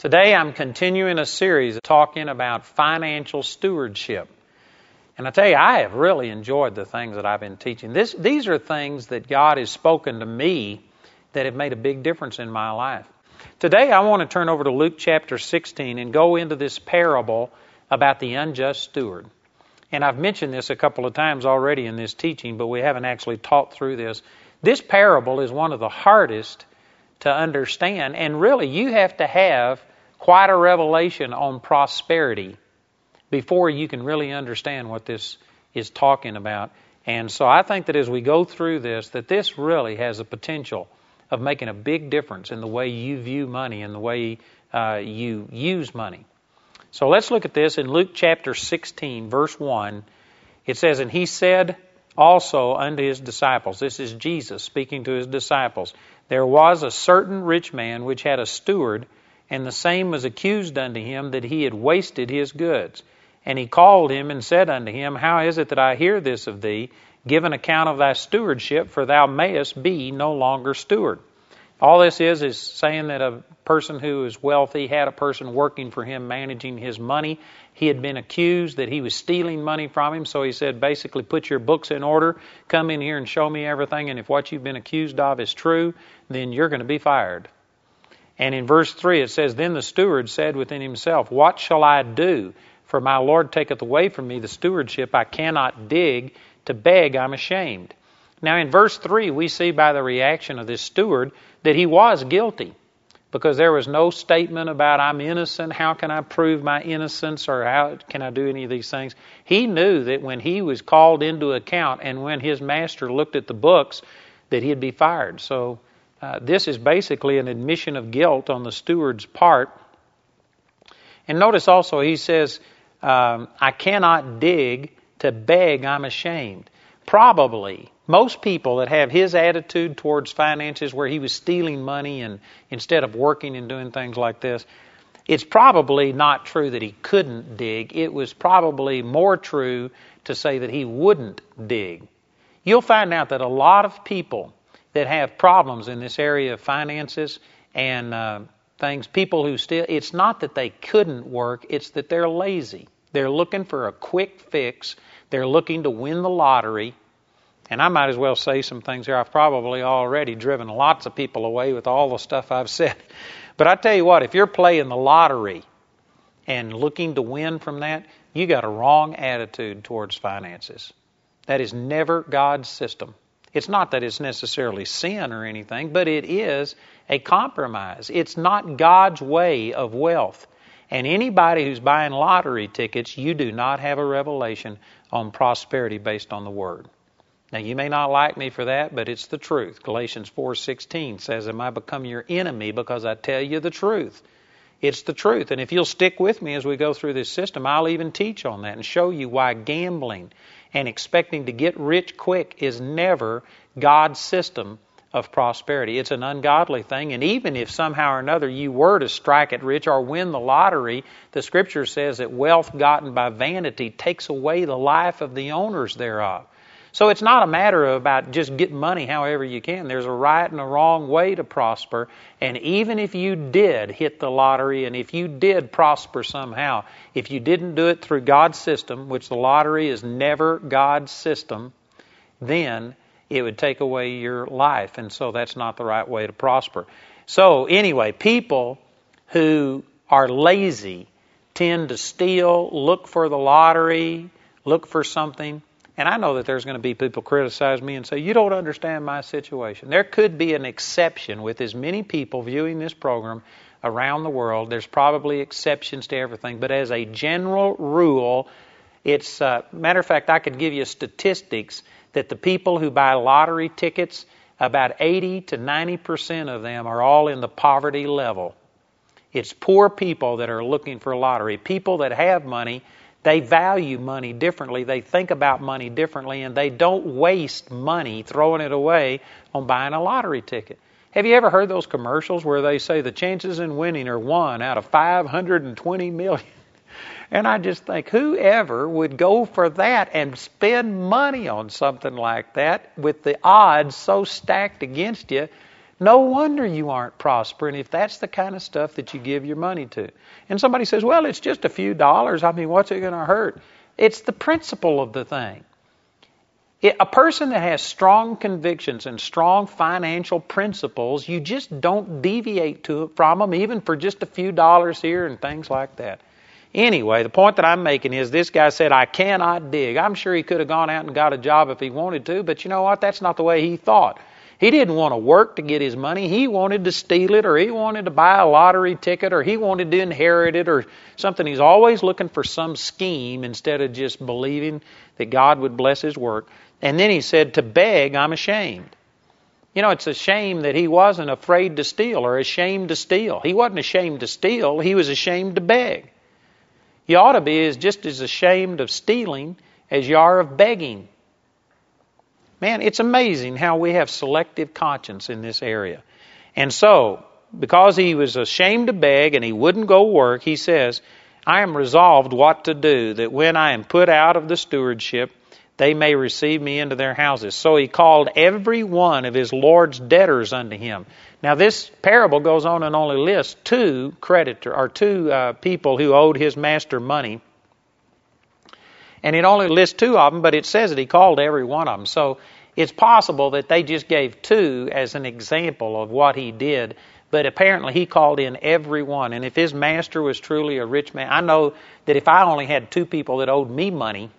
Today I'm continuing a series talking about financial stewardship. And I tell you, I have really enjoyed the things that I've been teaching. This, these are things that God has spoken to me that have made a big difference in my life. Today I want to turn over to Luke chapter 16 and go into this parable about the unjust steward. And I've mentioned this a couple of times already in this teaching, but we haven't actually taught through this. This parable is one of the hardest to understand, and really you have to have quite a revelation on prosperity before you can really understand what this is talking about. And so I think that as we go through this, that this really has the potential of making a big difference in the way you view money and the way uh, you use money. So let's look at this in Luke chapter 16, verse 1. It says, And he said also unto his disciples, This is Jesus speaking to his disciples, There was a certain rich man which had a steward and the same was accused unto him that he had wasted his goods. And he called him and said unto him, How is it that I hear this of thee? Give an account of thy stewardship, for thou mayest be no longer steward. All this is is saying that a person who is wealthy had a person working for him managing his money. He had been accused that he was stealing money from him, so he said, basically, put your books in order, come in here and show me everything, and if what you've been accused of is true, then you're going to be fired. And in verse 3 it says, Then the steward said within himself, What shall I do? For my Lord taketh away from me the stewardship. I cannot dig. To beg I'm ashamed. Now in verse 3 we see by the reaction of this steward that he was guilty because there was no statement about I'm innocent, how can I prove my innocence, or how can I do any of these things. He knew that when he was called into account and when his master looked at the books, that he'd be fired. So uh, this is basically an admission of guilt on the steward's part. And notice also he says, um, I cannot dig to beg, I'm ashamed. Probably, most people that have his attitude towards finances, where he was stealing money and instead of working and doing things like this, it's probably not true that he couldn't dig. It was probably more true to say that he wouldn't dig. You'll find out that a lot of people that have problems in this area of finances and uh, things, people who still, it's not that they couldn't work, it's that they're lazy. They're looking for a quick fix, they're looking to win the lottery. And I might as well say some things here. I've probably already driven lots of people away with all the stuff I've said. But I tell you what, if you're playing the lottery and looking to win from that, you got a wrong attitude towards finances. That is never God's system. It's not that it's necessarily sin or anything, but it is a compromise. It's not God's way of wealth. And anybody who's buying lottery tickets, you do not have a revelation on prosperity based on the word. Now you may not like me for that, but it's the truth. Galatians 4:16 says, "Am I become your enemy because I tell you the truth?" It's the truth. And if you'll stick with me as we go through this system, I'll even teach on that and show you why gambling and expecting to get rich quick is never God's system of prosperity. It's an ungodly thing. And even if somehow or another you were to strike it rich or win the lottery, the scripture says that wealth gotten by vanity takes away the life of the owners thereof. So it's not a matter of about just getting money however you can. There's a right and a wrong way to prosper. And even if you did hit the lottery and if you did prosper somehow, if you didn't do it through God's system, which the lottery is never God's system, then it would take away your life. And so that's not the right way to prosper. So, anyway, people who are lazy tend to steal, look for the lottery, look for something and I know that there's going to be people criticize me and say, You don't understand my situation. There could be an exception with as many people viewing this program around the world. There's probably exceptions to everything. But as a general rule, it's, uh, matter of fact, I could give you statistics that the people who buy lottery tickets, about 80 to 90 percent of them are all in the poverty level. It's poor people that are looking for lottery. People that have money they value money differently. They think about money differently, and they don't waste money throwing it away on buying a lottery ticket. Have you ever heard those commercials where they say the chances in winning are one out of 520 million? And I just think, whoever would go for that and spend money on something like that with the odds so stacked against you No wonder you aren't prospering if that's the kind of stuff that you give your money to. And somebody says, well, it's just a few dollars. I mean, what's it going to hurt? It's the principle of the thing. It, a person that has strong convictions and strong financial principles, you just don't deviate to, from them, even for just a few dollars here and things like that. Anyway, the point that I'm making is this guy said, I cannot dig. I'm sure he could have gone out and got a job if he wanted to, but you know what? That's not the way he thought. He didn't want to work to get his money. He wanted to steal it, or he wanted to buy a lottery ticket, or he wanted to inherit it, or something. He's always looking for some scheme instead of just believing that God would bless his work. And then he said, To beg, I'm ashamed. You know, it's a shame that he wasn't afraid to steal or ashamed to steal. He wasn't ashamed to steal, he was ashamed to beg. You ought to be just as ashamed of stealing as you are of begging. Man, it's amazing how we have selective conscience in this area. And so, because he was ashamed to beg and he wouldn't go work, he says, I am resolved what to do, that when I am put out of the stewardship, they may receive me into their houses. So he called every one of his Lord's debtors unto him. Now this parable goes on and only lists two creditor or two uh, people who owed his master money. And it only lists two of them, but it says that he called every one of them. So it's possible that they just gave two as an example of what he did, but apparently he called in every one. And if his master was truly a rich man, I know that if I only had two people that owed me money,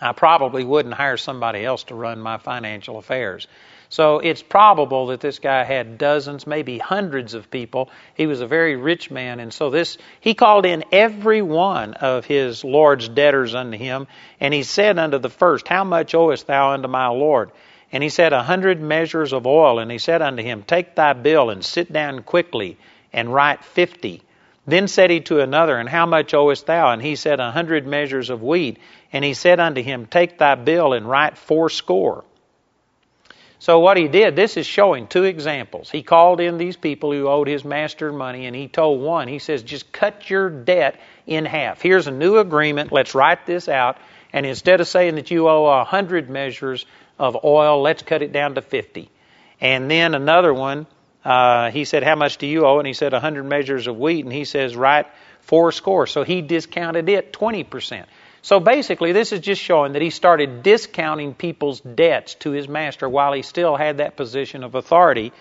I probably wouldn't hire somebody else to run my financial affairs. So it's probable that this guy had dozens, maybe hundreds of people. He was a very rich man, and so this he called in every one of his lord's debtors unto him, and he said unto the first, How much owest thou unto my lord? And he said, A hundred measures of oil. And he said unto him, Take thy bill and sit down quickly and write fifty. Then said he to another, And how much owest thou? And he said, A hundred measures of wheat. And he said unto him, Take thy bill and write fourscore. So what he did, this is showing two examples. He called in these people who owed his master money, and he told one, he says, just cut your debt in half. Here's a new agreement. Let's write this out. And instead of saying that you owe a hundred measures of oil, let's cut it down to fifty. And then another one, uh, he said, how much do you owe? And he said, a hundred measures of wheat. And he says, write four score. So he discounted it twenty percent. So basically, this is just showing that he started discounting people's debts to his master while he still had that position of authority.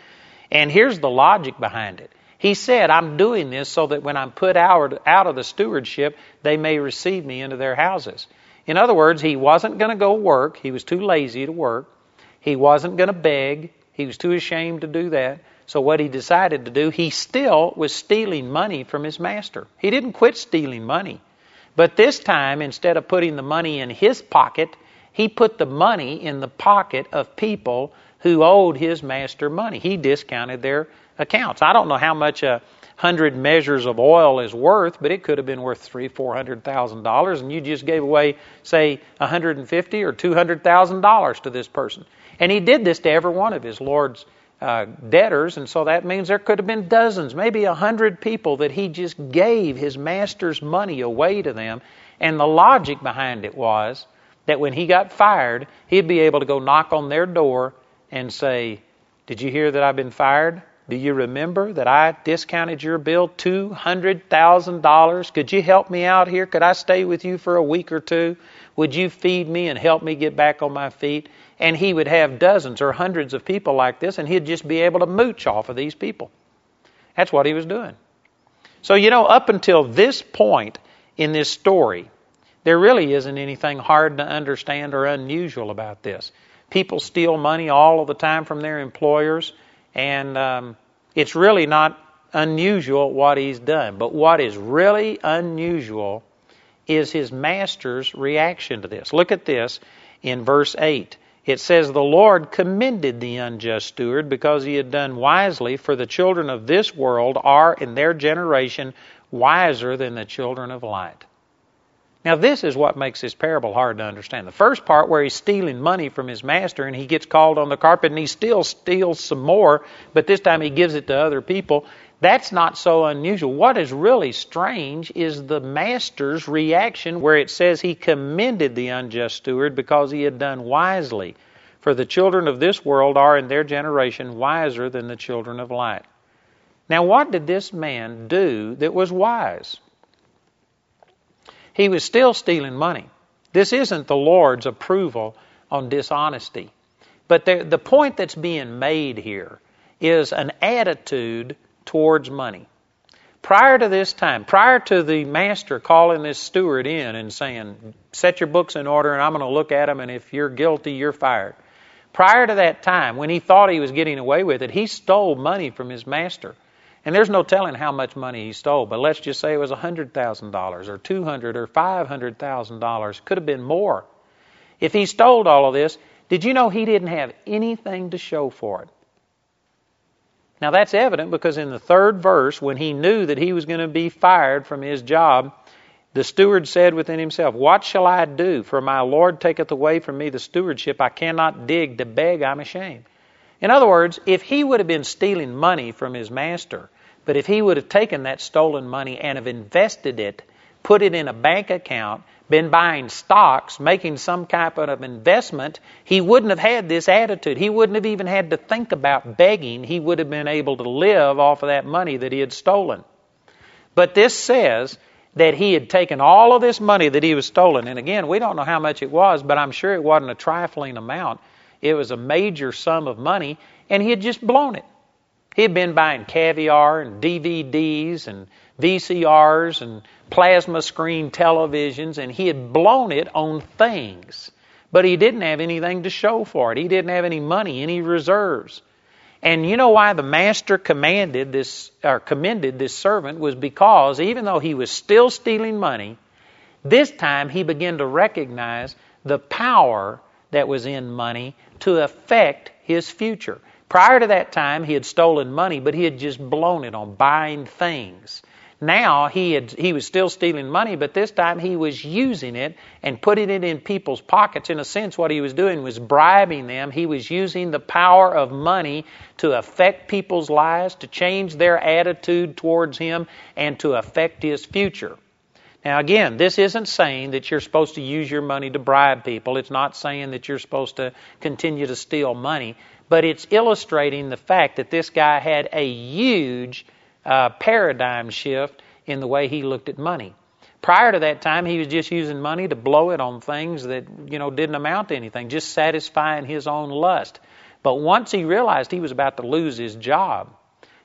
And here's the logic behind it. He said, I'm doing this so that when I'm put out, out of the stewardship, they may receive me into their houses. In other words, he wasn't going to go work. He was too lazy to work. He wasn't going to beg. He was too ashamed to do that. So what he decided to do, he still was stealing money from his master. He didn't quit stealing money. But this time, instead of putting the money in his pocket, he put the money in the pocket of people who owed his master money. He discounted their accounts. I don't know how much a hundred measures of oil is worth, but it could have been worth three, four hundred thousand dollars, and you just gave away, say, a hundred and fifty or two hundred thousand dollars to this person. And he did this to every one of his lord's uh, debtors, and so that means there could have been dozens, maybe a hundred people that he just gave his master's money away to them. And the logic behind it was that when he got fired, he'd be able to go knock on their door and say, Did you hear that I've been fired? Do you remember that I discounted your bill $200,000? Could you help me out here? Could I stay with you for a week or two? Would you feed me and help me get back on my feet? And he would have dozens or hundreds of people like this, and he'd just be able to mooch off of these people. That's what he was doing. So, you know, up until this point in this story, there really isn't anything hard to understand or unusual about this. People steal money all of the time from their employers, and um, it's really not unusual what he's done. But what is really unusual is his master's reaction to this. Look at this in verse 8. It says, The Lord commended the unjust steward because he had done wisely, for the children of this world are in their generation wiser than the children of light. Now, this is what makes this parable hard to understand. The first part, where he's stealing money from his master and he gets called on the carpet and he still steals some more, but this time he gives it to other people, that's not so unusual. What is really strange is the master's reaction where it says he commended the unjust steward because he had done wisely. For the children of this world are in their generation wiser than the children of light. Now, what did this man do that was wise? He was still stealing money. This isn't the Lord's approval on dishonesty. But the, the point that's being made here is an attitude towards money. Prior to this time, prior to the master calling this steward in and saying, Set your books in order and I'm going to look at them, and if you're guilty, you're fired. Prior to that time, when he thought he was getting away with it, he stole money from his master. And there's no telling how much money he stole, but let's just say it was $100,000 or 200 or $500,000. Could have been more. If he stole all of this, did you know he didn't have anything to show for it? Now that's evident because in the third verse, when he knew that he was going to be fired from his job, the steward said within himself, What shall I do? For my Lord taketh away from me the stewardship. I cannot dig to beg, I'm ashamed. In other words, if he would have been stealing money from his master, but if he would have taken that stolen money and have invested it, put it in a bank account, been buying stocks, making some type of investment, he wouldn't have had this attitude. He wouldn't have even had to think about begging. He would have been able to live off of that money that he had stolen. But this says that he had taken all of this money that he was stolen. And again, we don't know how much it was, but I'm sure it wasn't a trifling amount. It was a major sum of money, and he had just blown it. He had been buying caviar and DVDs and VCRs and plasma screen televisions, and he had blown it on things. But he didn't have anything to show for it. He didn't have any money, any reserves. And you know why the master commanded this or commended this servant was because even though he was still stealing money, this time he began to recognize the power that was in money to affect his future. Prior to that time, he had stolen money, but he had just blown it on buying things. Now he had he was still stealing money, but this time he was using it and putting it in people's pockets. In a sense, what he was doing was bribing them. He was using the power of money to affect people's lives, to change their attitude towards him, and to affect his future. Now, again, this isn't saying that you're supposed to use your money to bribe people. It's not saying that you're supposed to continue to steal money. But it's illustrating the fact that this guy had a huge uh, paradigm shift in the way he looked at money. Prior to that time, he was just using money to blow it on things that you know didn't amount to anything, just satisfying his own lust. But once he realized he was about to lose his job,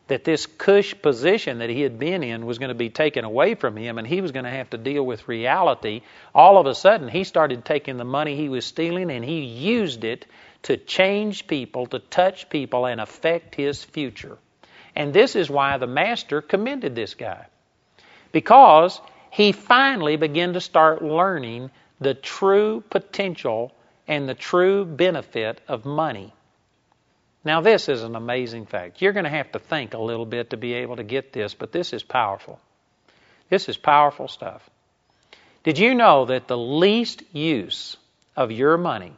that this cush position that he had been in was going to be taken away from him and he was going to have to deal with reality, all of a sudden he started taking the money he was stealing and he used it to change people, to touch people, and affect his future. And this is why the master commended this guy. Because he finally began to start learning the true potential and the true benefit of money. Now, this is an amazing fact. You're going to have to think a little bit to be able to get this, but this is powerful. This is powerful stuff. Did you know that the least use of your money,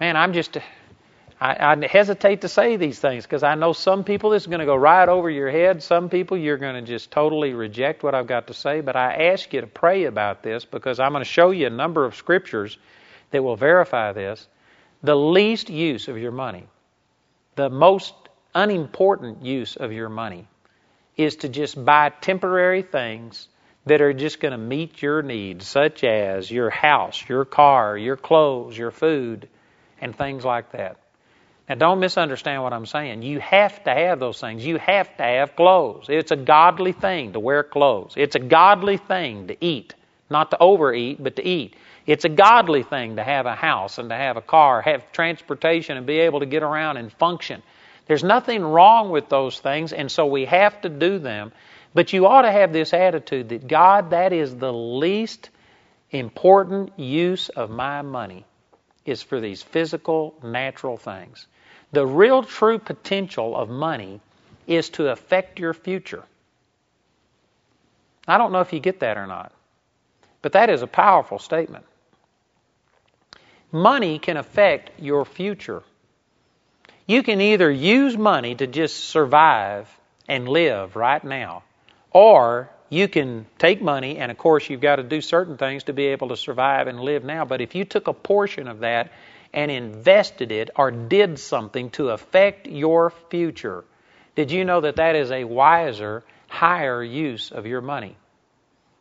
man, I'm just, I, I hesitate to say these things because I know some people this is going to go right over your head. Some people you're going to just totally reject what I've got to say. But I ask you to pray about this because I'm going to show you a number of scriptures that will verify this. The least use of your money, the most unimportant use of your money, is to just buy temporary things that are just going to meet your needs, such as your house, your car, your clothes, your food, and things like that. Now, don't misunderstand what I'm saying. You have to have those things. You have to have clothes. It's a godly thing to wear clothes. It's a godly thing to eat. Not to overeat, but to eat. It's a godly thing to have a house and to have a car, have transportation, and be able to get around and function. There's nothing wrong with those things, and so we have to do them. But you ought to have this attitude that God, that is the least important use of my money, is for these physical, natural things. The real true potential of money is to affect your future. I don't know if you get that or not, but that is a powerful statement. Money can affect your future. You can either use money to just survive and live right now, or you can take money, and of course, you've got to do certain things to be able to survive and live now. But if you took a portion of that and invested it or did something to affect your future, did you know that that is a wiser, higher use of your money?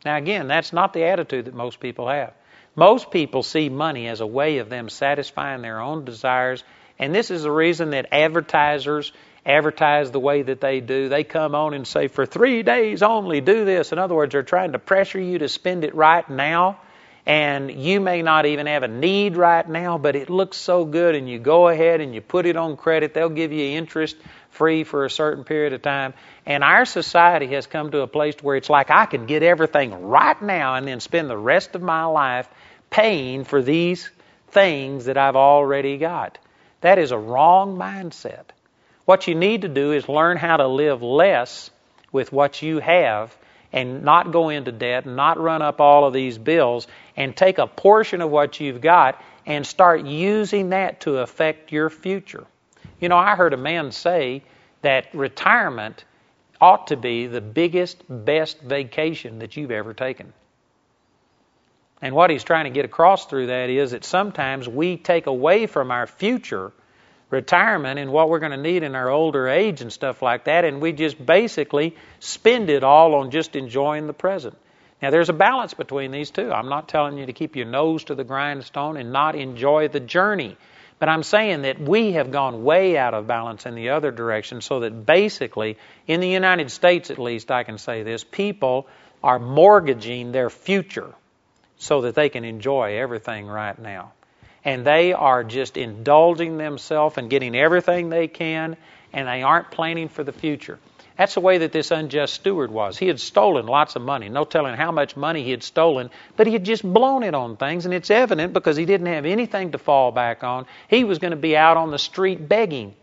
Now, again, that's not the attitude that most people have. Most people see money as a way of them satisfying their own desires, and this is the reason that advertisers advertise the way that they do. They come on and say, for three days only, do this. In other words, they're trying to pressure you to spend it right now and you may not even have a need right now, but it looks so good, and you go ahead and you put it on credit. They'll give you interest free for a certain period of time. And our society has come to a place where it's like I can get everything right now and then spend the rest of my life paying for these things that I've already got. That is a wrong mindset. What you need to do is learn how to live less with what you have and not go into debt and not run up all of these bills and take a portion of what you've got and start using that to affect your future. You know, I heard a man say that retirement ought to be the biggest, best vacation that you've ever taken. And what he's trying to get across through that is that sometimes we take away from our future retirement and what we're going to need in our older age and stuff like that, and we just basically spend it all on just enjoying the present. Now, there's a balance between these two. I'm not telling you to keep your nose to the grindstone and not enjoy the journey. But I'm saying that we have gone way out of balance in the other direction, so that basically, in the United States at least, I can say this people are mortgaging their future so that they can enjoy everything right now and they are just indulging themselves and getting everything they can, and they aren't planning for the future. That's the way that this unjust steward was. He had stolen lots of money, no telling how much money he had stolen, but he had just blown it on things, and it's evident because he didn't have anything to fall back on. He was going to be out on the street begging.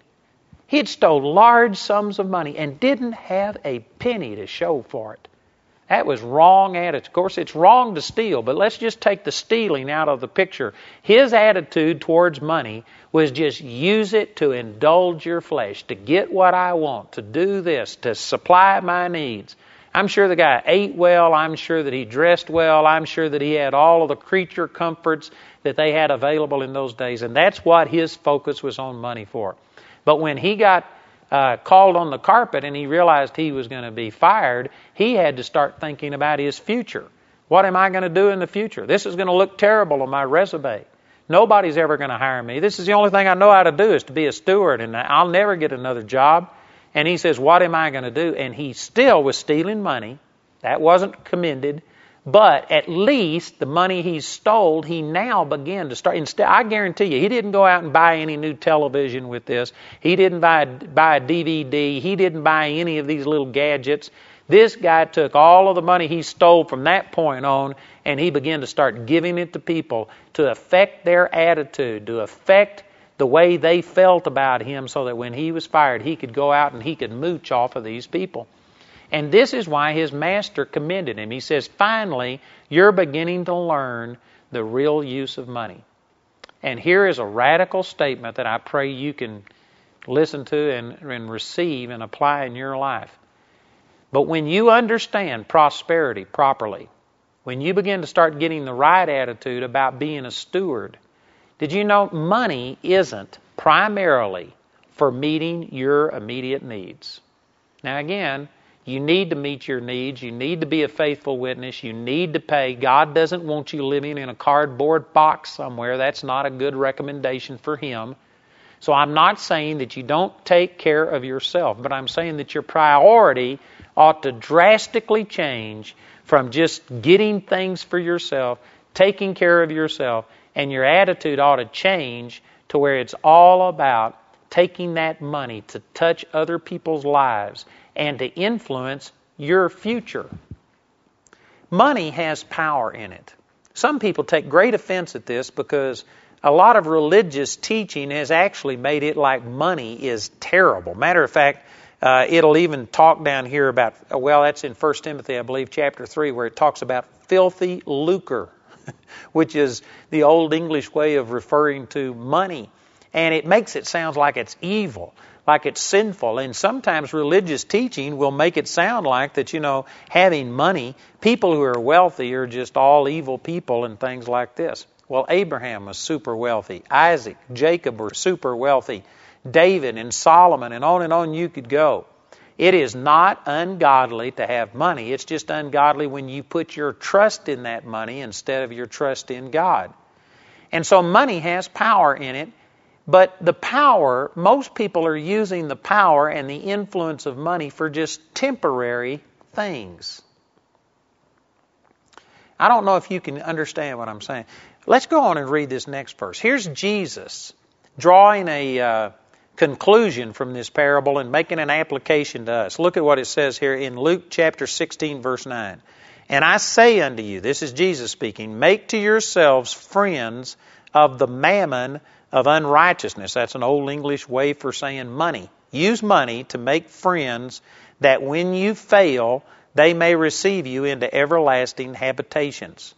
He had stolen large sums of money and didn't have a penny to show for it. That was wrong attitude. Of course, it's wrong to steal, but let's just take the stealing out of the picture. His attitude towards money was just use it to indulge your flesh, to get what I want, to do this, to supply my needs. I'm sure the guy ate well. I'm sure that he dressed well. I'm sure that he had all of the creature comforts that they had available in those days. And that's what his focus was on money for. But when he got uh, called on the carpet and he realized he was going to be fired, he had to start thinking about his future. What am I going to do in the future? This is going to look terrible on my resume. Nobody's ever going to hire me. This is the only thing I know how to do is to be a steward, and I'll never get another job. And he says, What am I going to do? And he still was stealing money. That wasn't commended. But at least the money he stole, he now began to start. Instead, I guarantee you, he didn't go out and buy any new television with this. He didn't buy buy a DVD. He didn't buy any of these little gadgets. This guy took all of the money he stole from that point on, and he began to start giving it to people to affect their attitude, to affect the way they felt about him, so that when he was fired, he could go out and he could mooch off of these people. And this is why his master commended him. He says, Finally, you're beginning to learn the real use of money. And here is a radical statement that I pray you can listen to and, and receive and apply in your life. But when you understand prosperity properly, when you begin to start getting the right attitude about being a steward, did you know money isn't primarily for meeting your immediate needs? Now, again, you need to meet your needs. You need to be a faithful witness. You need to pay. God doesn't want you living in a cardboard box somewhere. That's not a good recommendation for Him. So I'm not saying that you don't take care of yourself, but I'm saying that your priority ought to drastically change from just getting things for yourself, taking care of yourself, and your attitude ought to change to where it's all about taking that money to touch other people's lives and to influence your future. Money has power in it. Some people take great offense at this because a lot of religious teaching has actually made it like money is terrible. Matter of fact, uh, it'll even talk down here about, well, that's in 1 Timothy, I believe, chapter 3, where it talks about filthy lucre, which is the old English way of referring to money. And it makes it sound like it's evil like it's sinful. And sometimes religious teaching will make it sound like that, you know, having money, people who are wealthy are just all evil people and things like this. Well, Abraham was super wealthy. Isaac, Jacob were super wealthy. David and Solomon, and on and on you could go. It is not ungodly to have money. It's just ungodly when you put your trust in that money instead of your trust in God. And so money has power in it, but the power, most people are using the power and the influence of money for just temporary things. I don't know if you can understand what I'm saying. Let's go on and read this next verse. Here's Jesus drawing a uh, conclusion from this parable and making an application to us. Look at what it says here in Luke chapter 16, verse 9. And I say unto you, this is Jesus speaking, make to yourselves friends of the mammon of unrighteousness. That's an old English way for saying money. Use money to make friends that when you fail, they may receive you into everlasting habitations.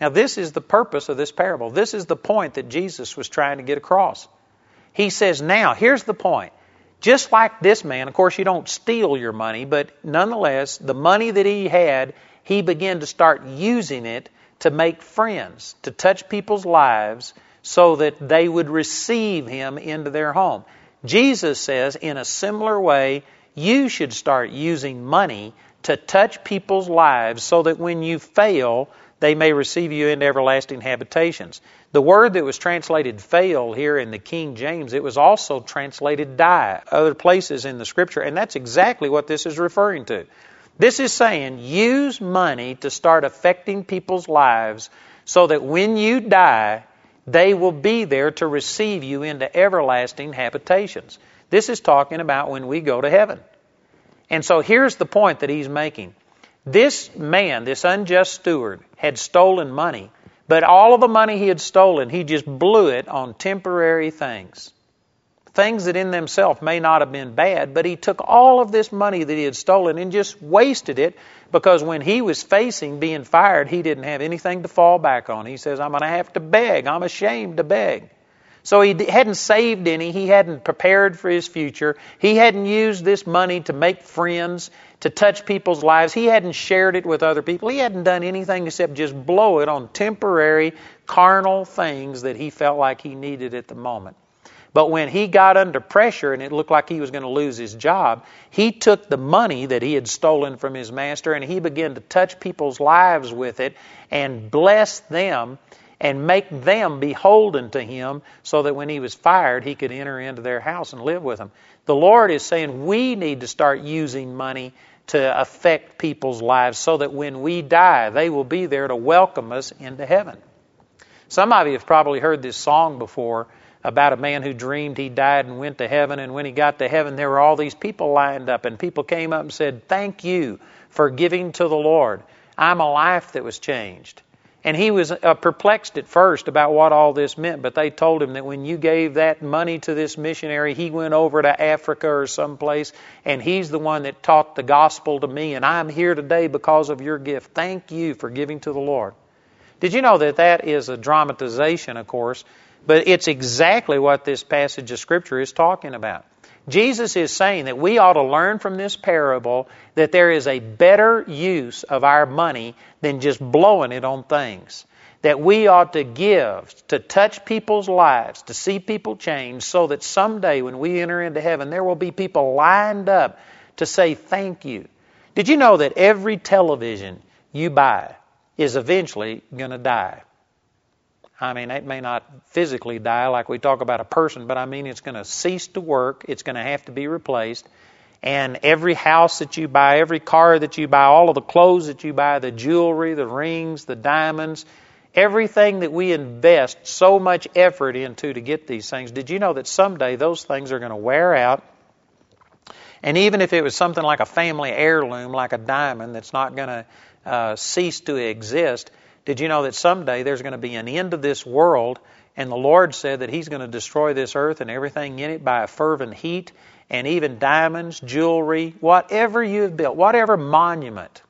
Now, this is the purpose of this parable. This is the point that Jesus was trying to get across. He says, Now, here's the point. Just like this man, of course, you don't steal your money, but nonetheless, the money that he had, he began to start using it to make friends, to touch people's lives so that they would receive him into their home. Jesus says, in a similar way, you should start using money to touch people's lives so that when you fail, they may receive you into everlasting habitations. The word that was translated fail here in the King James, it was also translated die other places in the scripture, and that's exactly what this is referring to. This is saying use money to start affecting people's lives so that when you die, they will be there to receive you into everlasting habitations. This is talking about when we go to heaven. And so here's the point that he's making. This man, this unjust steward, had stolen money, but all of the money he had stolen, he just blew it on temporary things. Things that in themselves may not have been bad, but he took all of this money that he had stolen and just wasted it because when he was facing being fired, he didn't have anything to fall back on. He says, I'm going to have to beg. I'm ashamed to beg. So he hadn't saved any. He hadn't prepared for his future. He hadn't used this money to make friends, to touch people's lives. He hadn't shared it with other people. He hadn't done anything except just blow it on temporary, carnal things that he felt like he needed at the moment. But when he got under pressure and it looked like he was going to lose his job, he took the money that he had stolen from his master and he began to touch people's lives with it and bless them and make them beholden to him so that when he was fired, he could enter into their house and live with them. The Lord is saying we need to start using money to affect people's lives so that when we die, they will be there to welcome us into heaven. Some of you have probably heard this song before about a man who dreamed he died and went to heaven, and when he got to heaven, there were all these people lined up, and people came up and said, Thank you for giving to the Lord. I'm a life that was changed. And he was uh, perplexed at first about what all this meant, but they told him that when you gave that money to this missionary, he went over to Africa or someplace, and he's the one that taught the gospel to me, and I'm here today because of your gift. Thank you for giving to the Lord. Did you know that that is a dramatization, of course, but it's exactly what this passage of Scripture is talking about. Jesus is saying that we ought to learn from this parable that there is a better use of our money than just blowing it on things. That we ought to give, to touch people's lives, to see people change, so that someday when we enter into heaven, there will be people lined up to say thank you. Did you know that every television you buy is eventually going to die? I mean, it may not physically die like we talk about a person, but I mean, it's going to cease to work. It's going to have to be replaced. And every house that you buy, every car that you buy, all of the clothes that you buy, the jewelry, the rings, the diamonds, everything that we invest so much effort into to get these things, did you know that someday those things are going to wear out? And even if it was something like a family heirloom, like a diamond, that's not going to uh, cease to exist, did you know that someday there's going to be an end of this world, and the Lord said that He's going to destroy this earth and everything in it by a fervent heat, and even diamonds, jewelry, whatever you have built, whatever monument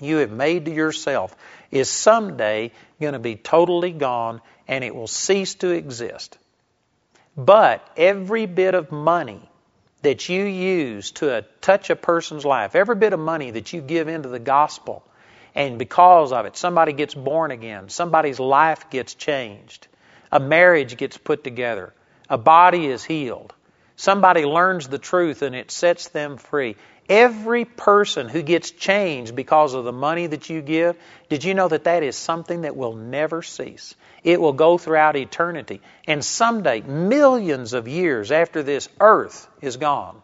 you have made to yourself is someday going to be totally gone and it will cease to exist. But every bit of money that you use to touch a person's life, every bit of money that you give into the gospel, And because of it, somebody gets born again, somebody's life gets changed, a marriage gets put together, a body is healed, somebody learns the truth and it sets them free. Every person who gets changed because of the money that you give, did you know that that is something that will never cease? It will go throughout eternity. And someday, millions of years after this earth is gone.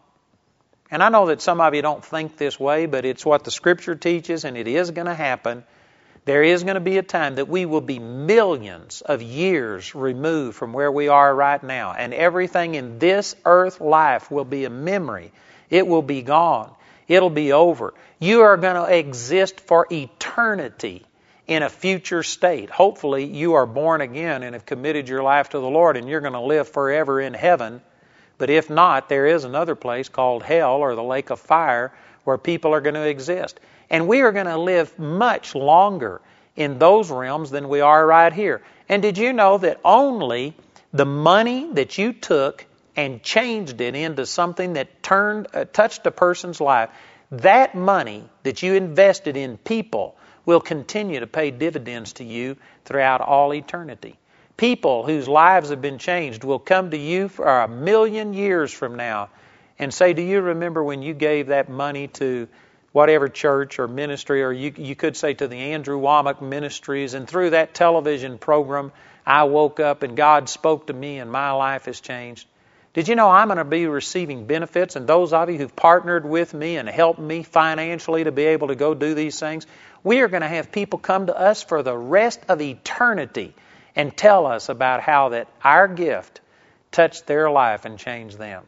And I know that some of you don't think this way, but it's what the Scripture teaches, and it is going to happen. There is going to be a time that we will be millions of years removed from where we are right now, and everything in this earth life will be a memory it will be gone. It'll be over. You are going to exist for eternity in a future state. Hopefully, you are born again and have committed your life to the Lord, and you're going to live forever in heaven. But if not, there is another place called hell or the lake of fire where people are going to exist. And we are going to live much longer in those realms than we are right here. And did you know that only the money that you took and changed it into something that turned uh, touched a person's life, that money that you invested in people will continue to pay dividends to you throughout all eternity. People whose lives have been changed will come to you for uh, a million years from now and say, Do you remember when you gave that money to whatever church or ministry, or you, you could say to the Andrew Wommack Ministries, and through that television program, I woke up and God spoke to me and my life has changed? Did you know I'm going to be receiving benefits? And those of you who've partnered with me and helped me financially to be able to go do these things, we are going to have people come to us for the rest of eternity and tell us about how that our gift touched their life and changed them.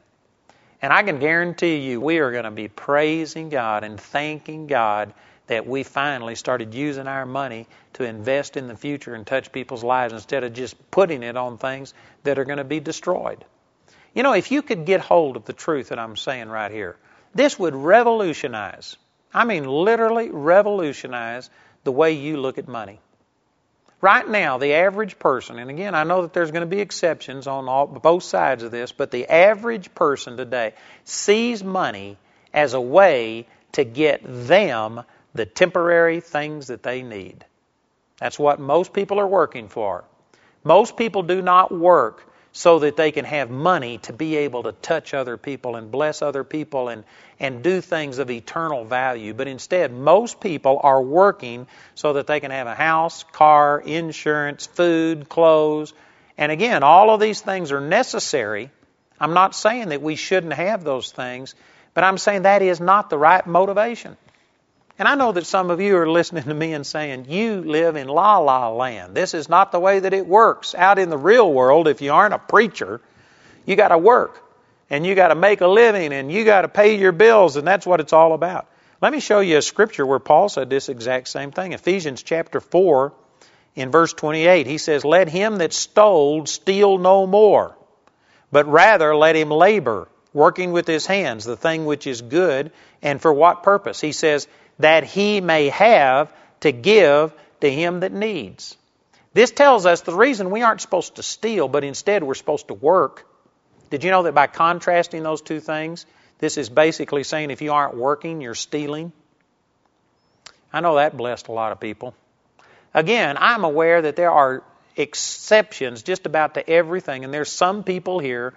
And I can guarantee you, we are going to be praising God and thanking God that we finally started using our money to invest in the future and touch people's lives instead of just putting it on things that are going to be destroyed. You know, if you could get hold of the truth that I'm saying right here, this would revolutionize, I mean, literally revolutionize the way you look at money. Right now, the average person, and again, I know that there's going to be exceptions on all, both sides of this, but the average person today sees money as a way to get them the temporary things that they need. That's what most people are working for. Most people do not work so that they can have money to be able to touch other people and bless other people and, and do things of eternal value. But instead, most people are working so that they can have a house, car, insurance, food, clothes. And again, all of these things are necessary. I'm not saying that we shouldn't have those things, but I'm saying that is not the right motivation. And I know that some of you are listening to me and saying, You live in la la land. This is not the way that it works. Out in the real world, if you aren't a preacher, you got to work and you got to make a living and you got to pay your bills, and that's what it's all about. Let me show you a scripture where Paul said this exact same thing. Ephesians chapter 4, in verse 28, he says, Let him that stole steal no more, but rather let him labor, working with his hands, the thing which is good, and for what purpose? He says, that he may have to give to him that needs. This tells us the reason we aren't supposed to steal, but instead we're supposed to work. Did you know that by contrasting those two things, this is basically saying if you aren't working, you're stealing? I know that blessed a lot of people. Again, I'm aware that there are exceptions just about to everything, and there's some people here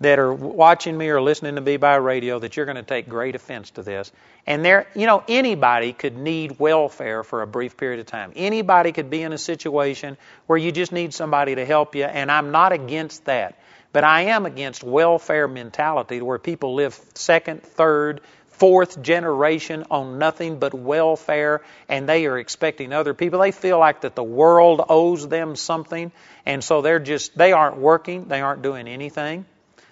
that are watching me or listening to me by radio that you're going to take great offense to this. And there, you know, anybody could need welfare for a brief period of time. Anybody could be in a situation where you just need somebody to help you, and I'm not against that. But I am against welfare mentality where people live second, third, fourth generation on nothing but welfare and they are expecting other people. They feel like that the world owes them something and so they're just they aren't working, they aren't doing anything.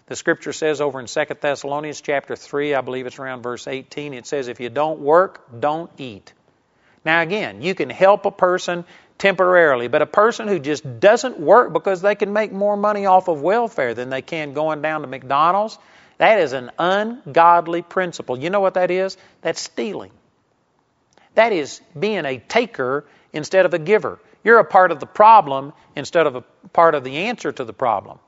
The scripture says over in 2 Thessalonians chapter 3, I believe it's around verse 18, it says, If you don't work, don't eat. Now, again, you can help a person temporarily, but a person who just doesn't work because they can make more money off of welfare than they can going down to McDonald's, that is an ungodly principle. You know what that is? That's stealing. That is being a taker instead of a giver. You're a part of the problem instead of a part of the answer to the problem.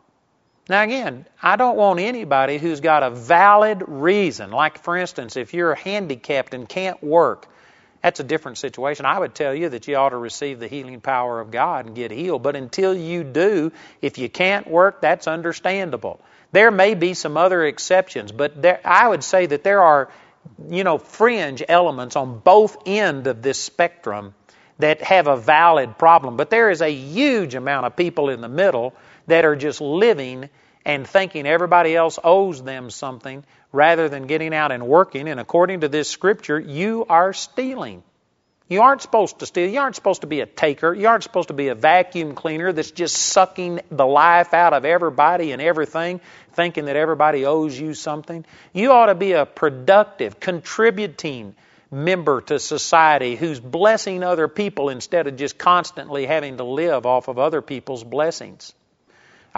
Now, again, I don't want anybody who's got a valid reason, like for instance, if you're handicapped and can't work, that's a different situation. I would tell you that you ought to receive the healing power of God and get healed. But until you do, if you can't work, that's understandable. There may be some other exceptions, but there, I would say that there are, you know, fringe elements on both end of this spectrum that have a valid problem. But there is a huge amount of people in the middle that are just living and thinking everybody else owes them something rather than getting out and working. And according to this scripture, you are stealing. You aren't supposed to steal. You aren't supposed to be a taker. You aren't supposed to be a vacuum cleaner that's just sucking the life out of everybody and everything, thinking that everybody owes you something. You ought to be a productive, contributing member to society who's blessing other people instead of just constantly having to live off of other people's blessings.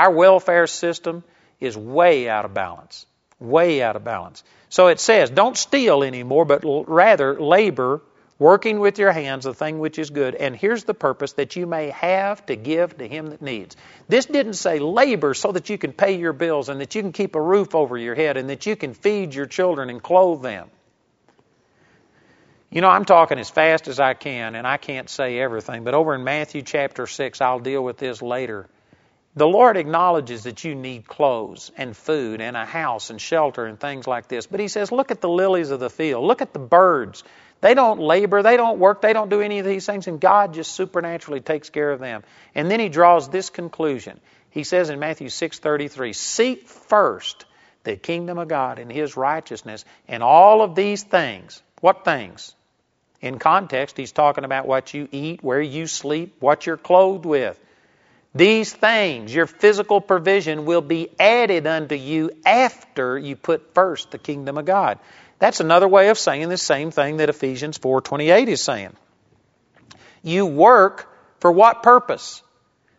Our welfare system is way out of balance. Way out of balance. So it says, don't steal anymore, but rather labor, working with your hands the thing which is good. And here's the purpose that you may have to give to him that needs. This didn't say labor so that you can pay your bills and that you can keep a roof over your head and that you can feed your children and clothe them. You know, I'm talking as fast as I can, and I can't say everything, but over in Matthew chapter 6, I'll deal with this later. The Lord acknowledges that you need clothes and food and a house and shelter and things like this. But He says, look at the lilies of the field. Look at the birds. They don't labor, they don't work, they don't do any of these things, and God just supernaturally takes care of them. And then He draws this conclusion. He says in Matthew 6:33, "Seek first the kingdom of God and His righteousness, and all of these things. What things? In context, He's talking about what you eat, where you sleep, what you're clothed with. These things, your physical provision, will be added unto you after you put first the kingdom of God. That's another way of saying the same thing that Ephesians 4:28 is saying. You work for what purpose?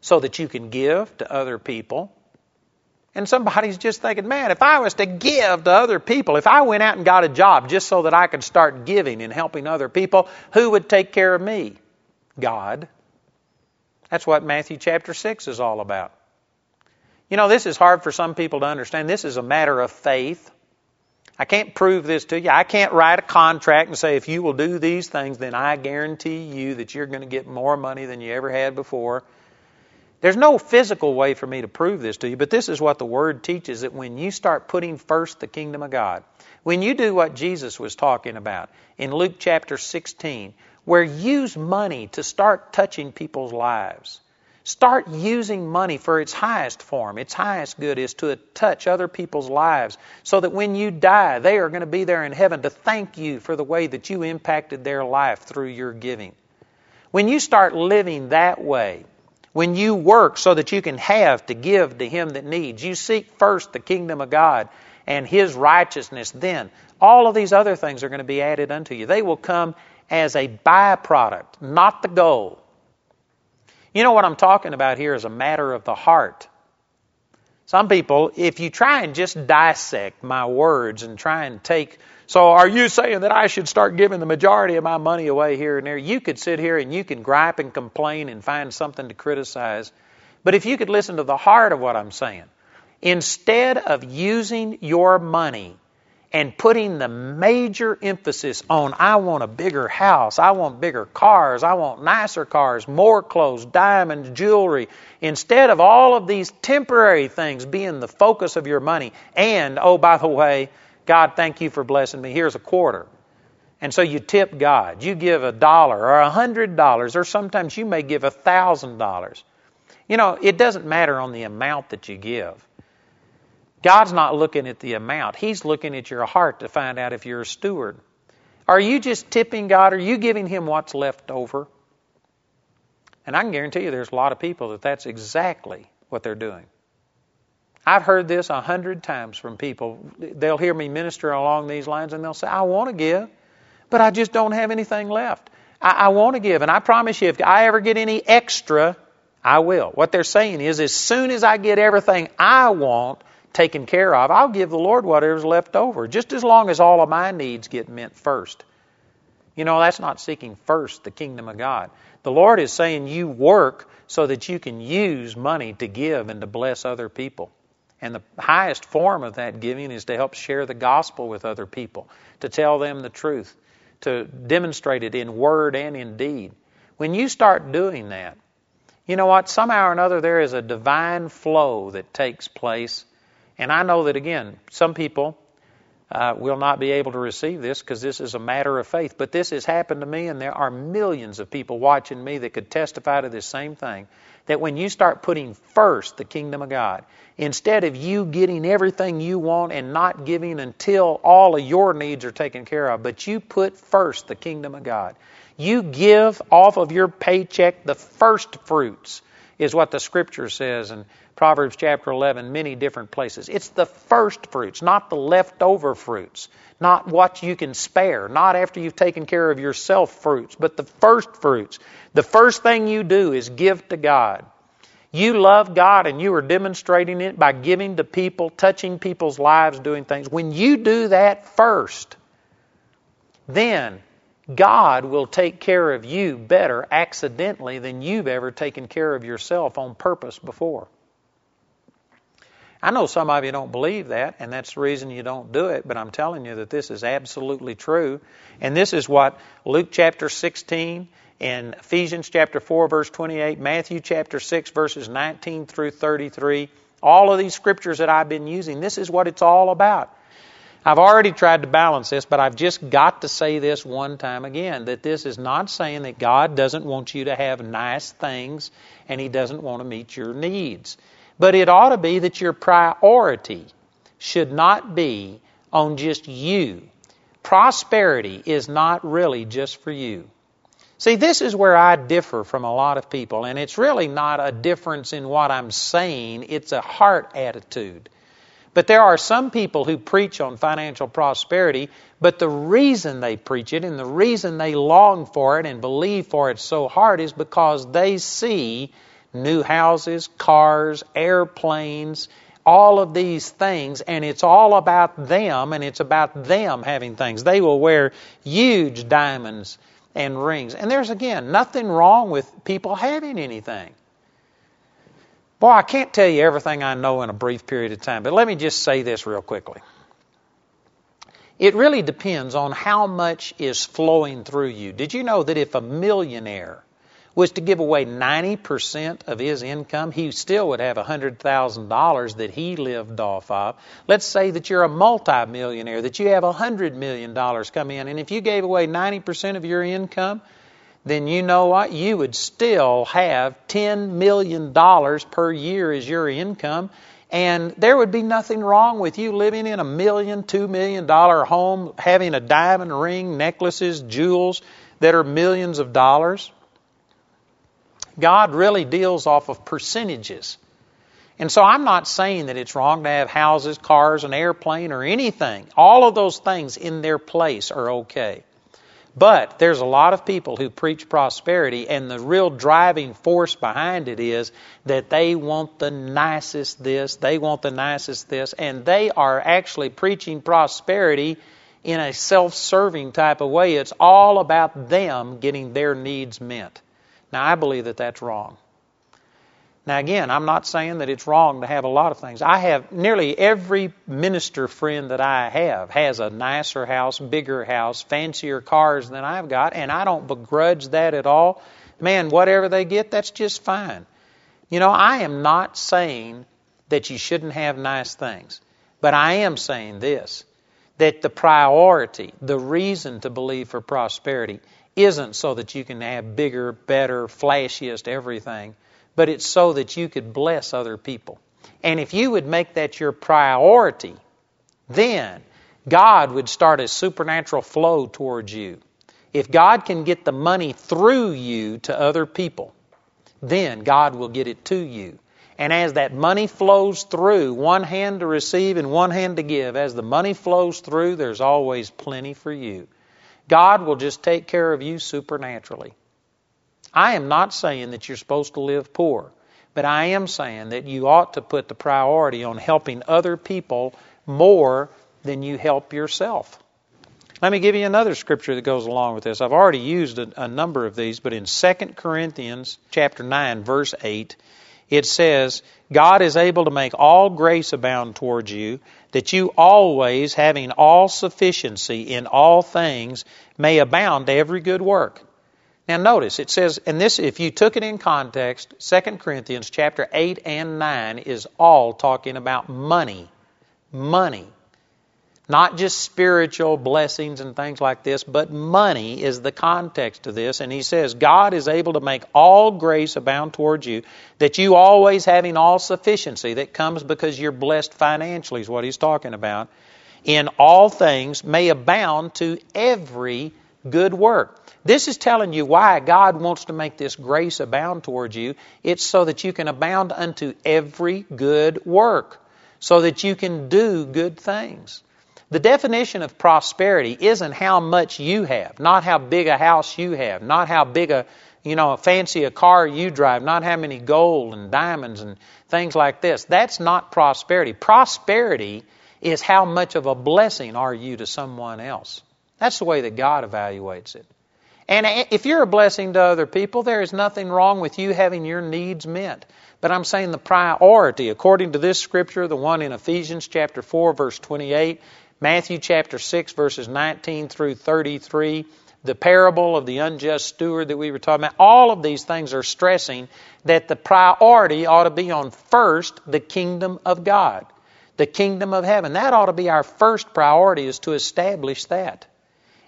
So that you can give to other people. And somebody's just thinking, man, if I was to give to other people, if I went out and got a job just so that I could start giving and helping other people, who would take care of me? God. That's what Matthew chapter 6 is all about. You know, this is hard for some people to understand. This is a matter of faith. I can't prove this to you. I can't write a contract and say, if you will do these things, then I guarantee you that you're going to get more money than you ever had before. There's no physical way for me to prove this to you, but this is what the Word teaches that when you start putting first the kingdom of God, when you do what Jesus was talking about in Luke chapter 16, where use money to start touching people's lives. Start using money for its highest form. Its highest good is to touch other people's lives so that when you die, they are going to be there in heaven to thank you for the way that you impacted their life through your giving. When you start living that way, when you work so that you can have to give to him that needs, you seek first the kingdom of God and his righteousness, then all of these other things are going to be added unto you. They will come as a byproduct, not the goal. You know what I'm talking about here is a matter of the heart. Some people, if you try and just dissect my words and try and take, so are you saying that I should start giving the majority of my money away here and there? You could sit here and you can gripe and complain and find something to criticize. But if you could listen to the heart of what I'm saying, instead of using your money and putting the major emphasis on I want a bigger house, I want bigger cars, I want nicer cars, more clothes, diamonds, jewelry, instead of all of these temporary things being the focus of your money. And, oh, by the way, God, thank you for blessing me. Here's a quarter. And so you tip God. You give a dollar or a hundred dollars, or sometimes you may give a thousand dollars. You know, it doesn't matter on the amount that you give. God's not looking at the amount, He's looking at your heart to find out if you're a steward. Are you just tipping God? Are you giving Him what's left over? And I can guarantee you there's a lot of people that that's exactly what they're doing. I've heard this a hundred times from people. They'll hear me minister along these lines and they'll say, I want to give, but I just don't have anything left. I, I want to give, and I promise you, if I ever get any extra, I will. What they're saying is, as soon as I get everything I want, taken care of, I'll give the Lord whatever's left over, just as long as all of my needs get met first. You know, that's not seeking first the kingdom of God. The Lord is saying you work so that you can use money to give and to bless other people. And the highest form of that giving is to help share the gospel with other people, to tell them the truth, to demonstrate it in word and in deed. When you start doing that, you know what? Somehow or another, there is a divine flow that takes place. And I know that, again, some people uh, will not be able to receive this because this is a matter of faith. But this has happened to me, and there are millions of people watching me that could testify to this same thing. That when you start putting first the kingdom of God, instead of you getting everything you want and not giving until all of your needs are taken care of, but you put first the kingdom of God. You give off of your paycheck the first fruits, is what the scripture says. And Proverbs chapter 11, many different places. It's the first fruits, not the leftover fruits, not what you can spare, not after you've taken care of yourself fruits, but the first fruits. The first thing you do is give to God. You love God and you are demonstrating it by giving to people, touching people's lives, doing things. When you do that first, then God will take care of you better accidentally than you've ever taken care of yourself on purpose before. I know some of you don't believe that, and that's the reason you don't do it, but I'm telling you that this is absolutely true. And this is what Luke chapter 16 and Ephesians chapter 4, verse 28, Matthew chapter 6, verses 19 through 33, all of these scriptures that I've been using, this is what it's all about. I've already tried to balance this, but I've just got to say this one time again that this is not saying that God doesn't want you to have nice things and He doesn't want to meet your needs. But it ought to be that your priority should not be on just you. Prosperity is not really just for you. See, this is where I differ from a lot of people, and it's really not a difference in what I'm saying, it's a heart attitude. But there are some people who preach on financial prosperity, but the reason they preach it and the reason they long for it and believe for it so hard is because they see new houses, cars, airplanes, all of these things, and it's all about them, and it's about them having things. They will wear huge diamonds and rings. And there's, again, nothing wrong with people having anything. Boy, I can't tell you everything I know in a brief period of time, but let me just say this real quickly. It really depends on how much is flowing through you. Did you know that if a millionaire was to give away 90% of his income, he still would have $100,000 that he lived off of. Let's say that you're a multimillionaire, that you have $100 million come in, and if you gave away 90% of your income, then you know what? You would still have $10 million per year as your income, and there would be nothing wrong with you living in a million, two million dollar home, having a diamond ring, necklaces, jewels that are millions of dollars. God really deals off of percentages. And so I'm not saying that it's wrong to have houses, cars, an airplane, or anything. All of those things in their place are okay. But there's a lot of people who preach prosperity, and the real driving force behind it is that they want the nicest this, they want the nicest this, and they are actually preaching prosperity in a self serving type of way. It's all about them getting their needs met. Now, I believe that that's wrong. Now, again, I'm not saying that it's wrong to have a lot of things. I have nearly every minister friend that I have has a nicer house, bigger house, fancier cars than I've got, and I don't begrudge that at all. Man, whatever they get, that's just fine. You know, I am not saying that you shouldn't have nice things, but I am saying this that the priority, the reason to believe for prosperity, isn't so that you can have bigger, better, flashiest everything, but it's so that you could bless other people. And if you would make that your priority, then God would start a supernatural flow towards you. If God can get the money through you to other people, then God will get it to you. And as that money flows through, one hand to receive and one hand to give, as the money flows through, there's always plenty for you. God will just take care of you supernaturally. I am not saying that you're supposed to live poor, but I am saying that you ought to put the priority on helping other people more than you help yourself. Let me give you another scripture that goes along with this. I've already used a, a number of these, but in 2 Corinthians chapter 9 verse 8, it says, God is able to make all grace abound towards you, that you always, having all sufficiency in all things, may abound to every good work. Now notice it says, and this if you took it in context, 2 Corinthians chapter 8 and 9 is all talking about money. Money. Not just spiritual blessings and things like this, but money is the context of this. And he says, God is able to make all grace abound towards you, that you always having all sufficiency that comes because you're blessed financially, is what he's talking about, in all things may abound to every good work. This is telling you why God wants to make this grace abound towards you. It's so that you can abound unto every good work, so that you can do good things. The definition of prosperity isn't how much you have, not how big a house you have, not how big a, you know, a fancy a car you drive, not how many gold and diamonds and things like this. That's not prosperity. Prosperity is how much of a blessing are you to someone else. That's the way that God evaluates it. And if you're a blessing to other people, there is nothing wrong with you having your needs met. But I'm saying the priority, according to this scripture, the one in Ephesians chapter 4, verse 28, Matthew chapter 6, verses 19 through 33, the parable of the unjust steward that we were talking about, all of these things are stressing that the priority ought to be on first the kingdom of God, the kingdom of heaven. That ought to be our first priority is to establish that.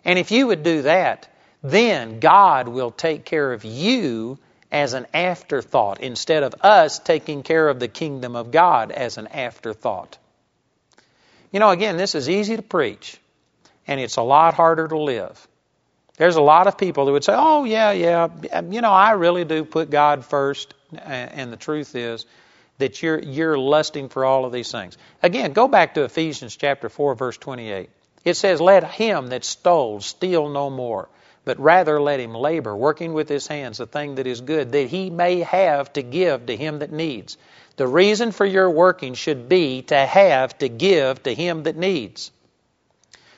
And if you would do that, then God will take care of you as an afterthought instead of us taking care of the kingdom of God as an afterthought. You know, again, this is easy to preach, and it's a lot harder to live. There's a lot of people who would say, oh, yeah, yeah, um, you know, I really do put God first. And the truth is that you're, you're lusting for all of these things. Again, go back to Ephesians chapter 4, verse 28. It says, Let him that stole steal no more, but rather let him labor, working with his hands the thing that is good, that he may have to give to him that needs. The reason for your working should be to have to give to him that needs.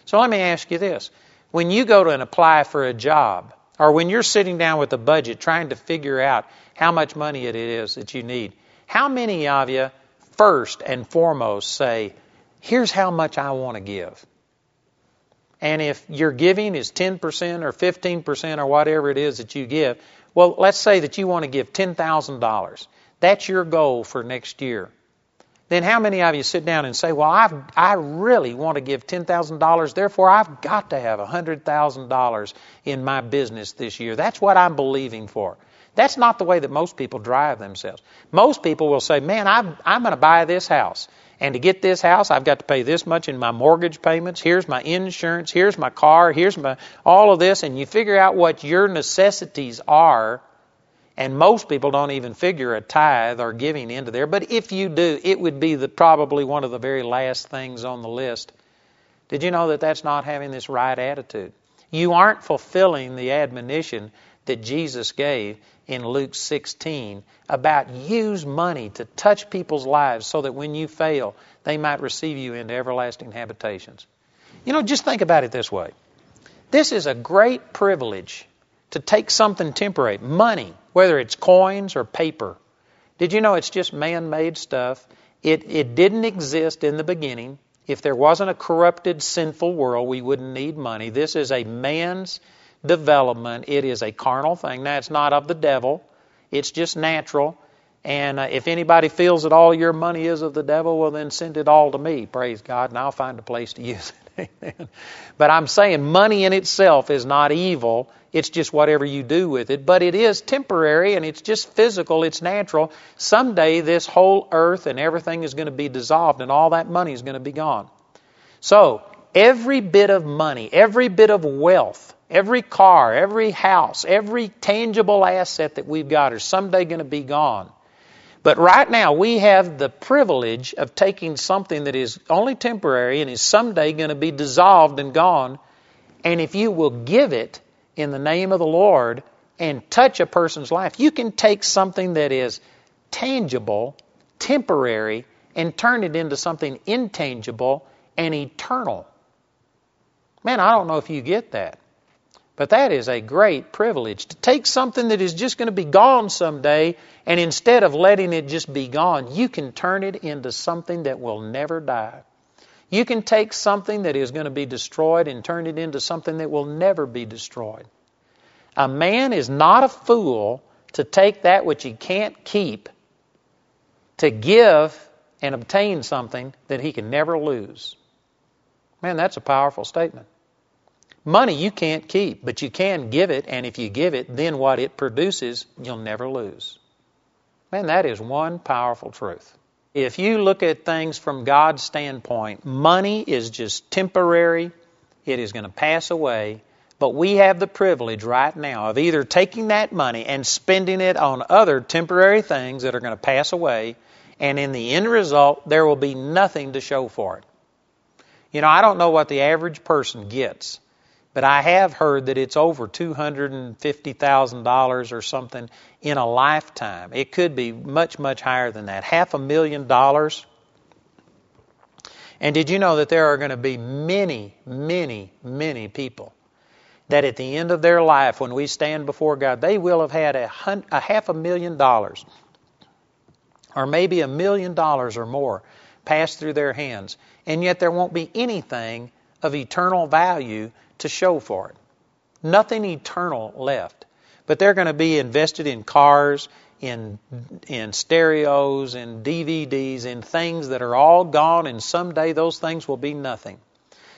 So let me ask you this. When you go to and apply for a job, or when you're sitting down with a budget trying to figure out how much money it is that you need, how many of you first and foremost say, here's how much I want to give? And if your giving is 10% or 15% or whatever it is that you give, well, let's say that you want to give $10,000. That's your goal for next year. Then how many of you sit down and say, Well, I've, I really want to give $10,000, therefore I've got to have $100,000 in my business this year. That's what I'm believing for. That's not the way that most people drive themselves. Most people will say, Man, I'm, I'm going to buy this house. And to get this house, I've got to pay this much in my mortgage payments. Here's my insurance. Here's my car. Here's my all of this. And you figure out what your necessities are and most people don't even figure a tithe or giving into there. But if you do, it would be the, probably one of the very last things on the list. Did you know that that's not having this right attitude? You aren't fulfilling the admonition that Jesus gave in Luke 16 about use money to touch people's lives so that when you fail, they might receive you into everlasting habitations. You know, just think about it this way. This is a great privilege to take something temporary, money, whether it's coins or paper. Did you know it's just man made stuff? It, it didn't exist in the beginning. If there wasn't a corrupted, sinful world, we wouldn't need money. This is a man's development. It is a carnal thing. Now, it's not of the devil, it's just natural. And uh, if anybody feels that all your money is of the devil, well, then send it all to me, praise God, and I'll find a place to use it. But I'm saying money in itself is not evil. It's just whatever you do with it. But it is temporary and it's just physical, it's natural. Someday this whole earth and everything is going to be dissolved and all that money is going to be gone. So, every bit of money, every bit of wealth, every car, every house, every tangible asset that we've got is someday going to be gone. But right now, we have the privilege of taking something that is only temporary and is someday going to be dissolved and gone. And if you will give it in the name of the Lord and touch a person's life. You can take something that is tangible, temporary, and turn it into something intangible and eternal. Man, I don't know if you get that. But that is a great privilege to take something that is just going to be gone someday, and instead of letting it just be gone, you can turn it into something that will never die. You can take something that is going to be destroyed and turn it into something that will never be destroyed. A man is not a fool to take that which he can't keep to give and obtain something that he can never lose. Man, that's a powerful statement. Money you can't keep, but you can give it, and if you give it, then what it produces, you'll never lose. Man, that is one powerful truth. If you look at things from God's standpoint, money is just temporary, it is going to pass away, but we have the privilege right now of either taking that money and spending it on other temporary things that are going to pass away, and in the end result, there will be nothing to show for it. You know, I don't know what the average person gets but I have heard that it's over $250,000 or something in a lifetime. It could be much, much higher than that. Half a million dollars. And did you know that there are going to be many, many, many people that at the end of their life, when we stand before God, they will have had a, hun- a half a million dollars or maybe a million dollars or more pass through their hands. And yet there won't be anything of eternal value to show for it. Nothing eternal left. But they're going to be invested in cars, in in stereos, in DVDs, in things that are all gone, and someday those things will be nothing.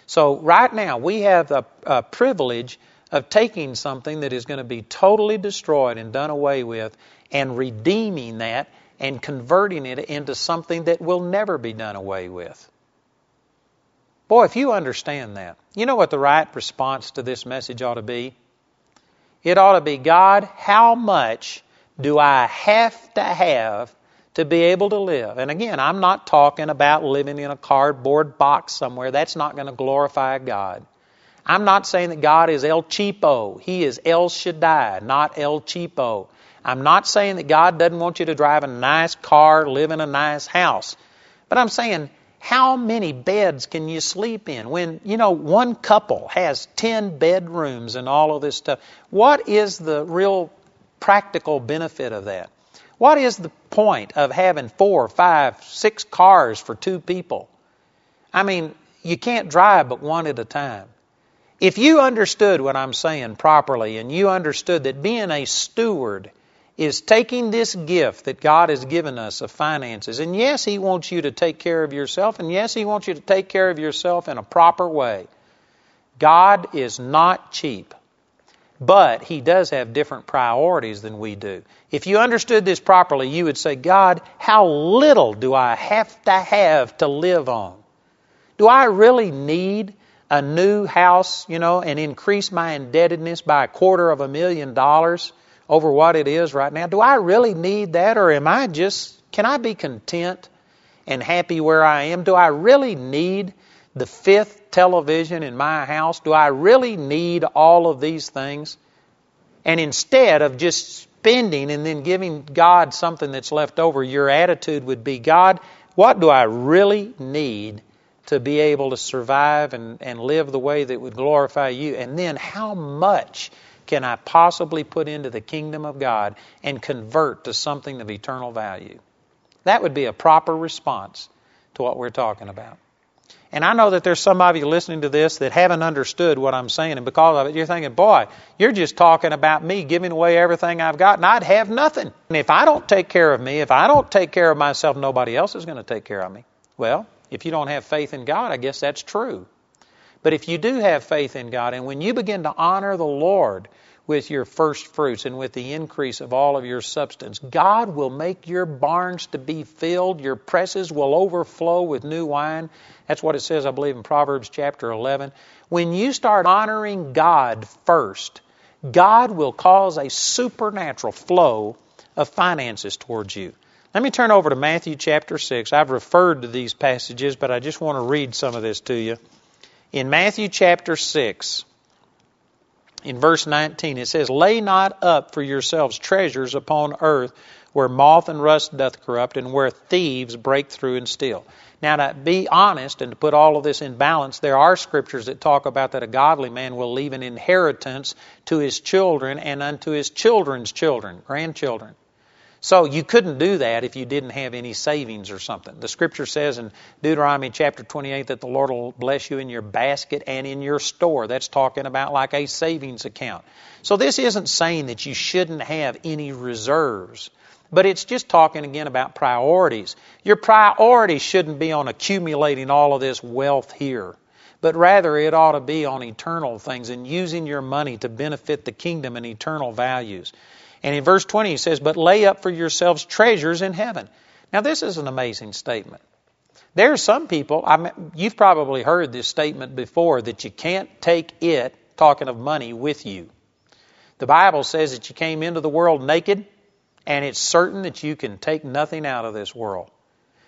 So right now we have a, a privilege of taking something that is going to be totally destroyed and done away with, and redeeming that and converting it into something that will never be done away with. Boy, if you understand that, you know what the right response to this message ought to be? It ought to be God, how much do I have to have to be able to live? And again, I'm not talking about living in a cardboard box somewhere. That's not going to glorify God. I'm not saying that God is El Cheapo. He is El Shaddai, not El Cheapo. I'm not saying that God doesn't want you to drive a nice car, live in a nice house. But I'm saying how many beds can you sleep in? When, you know, one couple has 10 bedrooms and all of this stuff. What is the real practical benefit of that? What is the point of having four, five, six cars for two people? I mean, you can't drive but one at a time. If you understood what I'm saying properly and you understood that being a steward is taking this gift that God has given us of finances. And yes, He wants you to take care of yourself, and yes, He wants you to take care of yourself in a proper way. God is not cheap, but He does have different priorities than we do. If you understood this properly, you would say, God, how little do I have to have to live on? Do I really need a new house, you know, and increase my indebtedness by a quarter of a million dollars? Over what it is right now? Do I really need that or am I just, can I be content and happy where I am? Do I really need the fifth television in my house? Do I really need all of these things? And instead of just spending and then giving God something that's left over, your attitude would be God, what do I really need to be able to survive and, and live the way that would glorify you? And then how much can I possibly put into the kingdom of God and convert to something of eternal value? That would be a proper response to what we're talking about. And I know that there's some of you listening to this that haven't understood what I'm saying, and because of it, you're thinking, boy, you're just talking about me giving away everything I've got, and I'd have nothing. And if I don't take care of me, if I don't take care of myself, nobody else is going to take care of me. Well, if you don't have faith in God, I guess that's true. But if you do have faith in God, and when you begin to honor the Lord with your first fruits and with the increase of all of your substance, God will make your barns to be filled, your presses will overflow with new wine. That's what it says, I believe, in Proverbs chapter 11. When you start honoring God first, God will cause a supernatural flow of finances towards you. Let me turn over to Matthew chapter 6. I've referred to these passages, but I just want to read some of this to you. In Matthew chapter 6, in verse 19, it says, Lay not up for yourselves treasures upon earth where moth and rust doth corrupt and where thieves break through and steal. Now, to be honest and to put all of this in balance, there are scriptures that talk about that a godly man will leave an inheritance to his children and unto his children's children, grandchildren. So you couldn't do that if you didn't have any savings or something. The scripture says in Deuteronomy chapter 28 that the Lord will bless you in your basket and in your store. That's talking about like a savings account. So this isn't saying that you shouldn't have any reserves. But it's just talking again about priorities. Your priority shouldn't be on accumulating all of this wealth here, but rather it ought to be on eternal things and using your money to benefit the kingdom and eternal values. And in verse 20 he says, But lay up for yourselves treasures in heaven. Now, this is an amazing statement. There are some people, I mean, you've probably heard this statement before, that you can't take it, talking of money, with you. The Bible says that you came into the world naked, and it's certain that you can take nothing out of this world.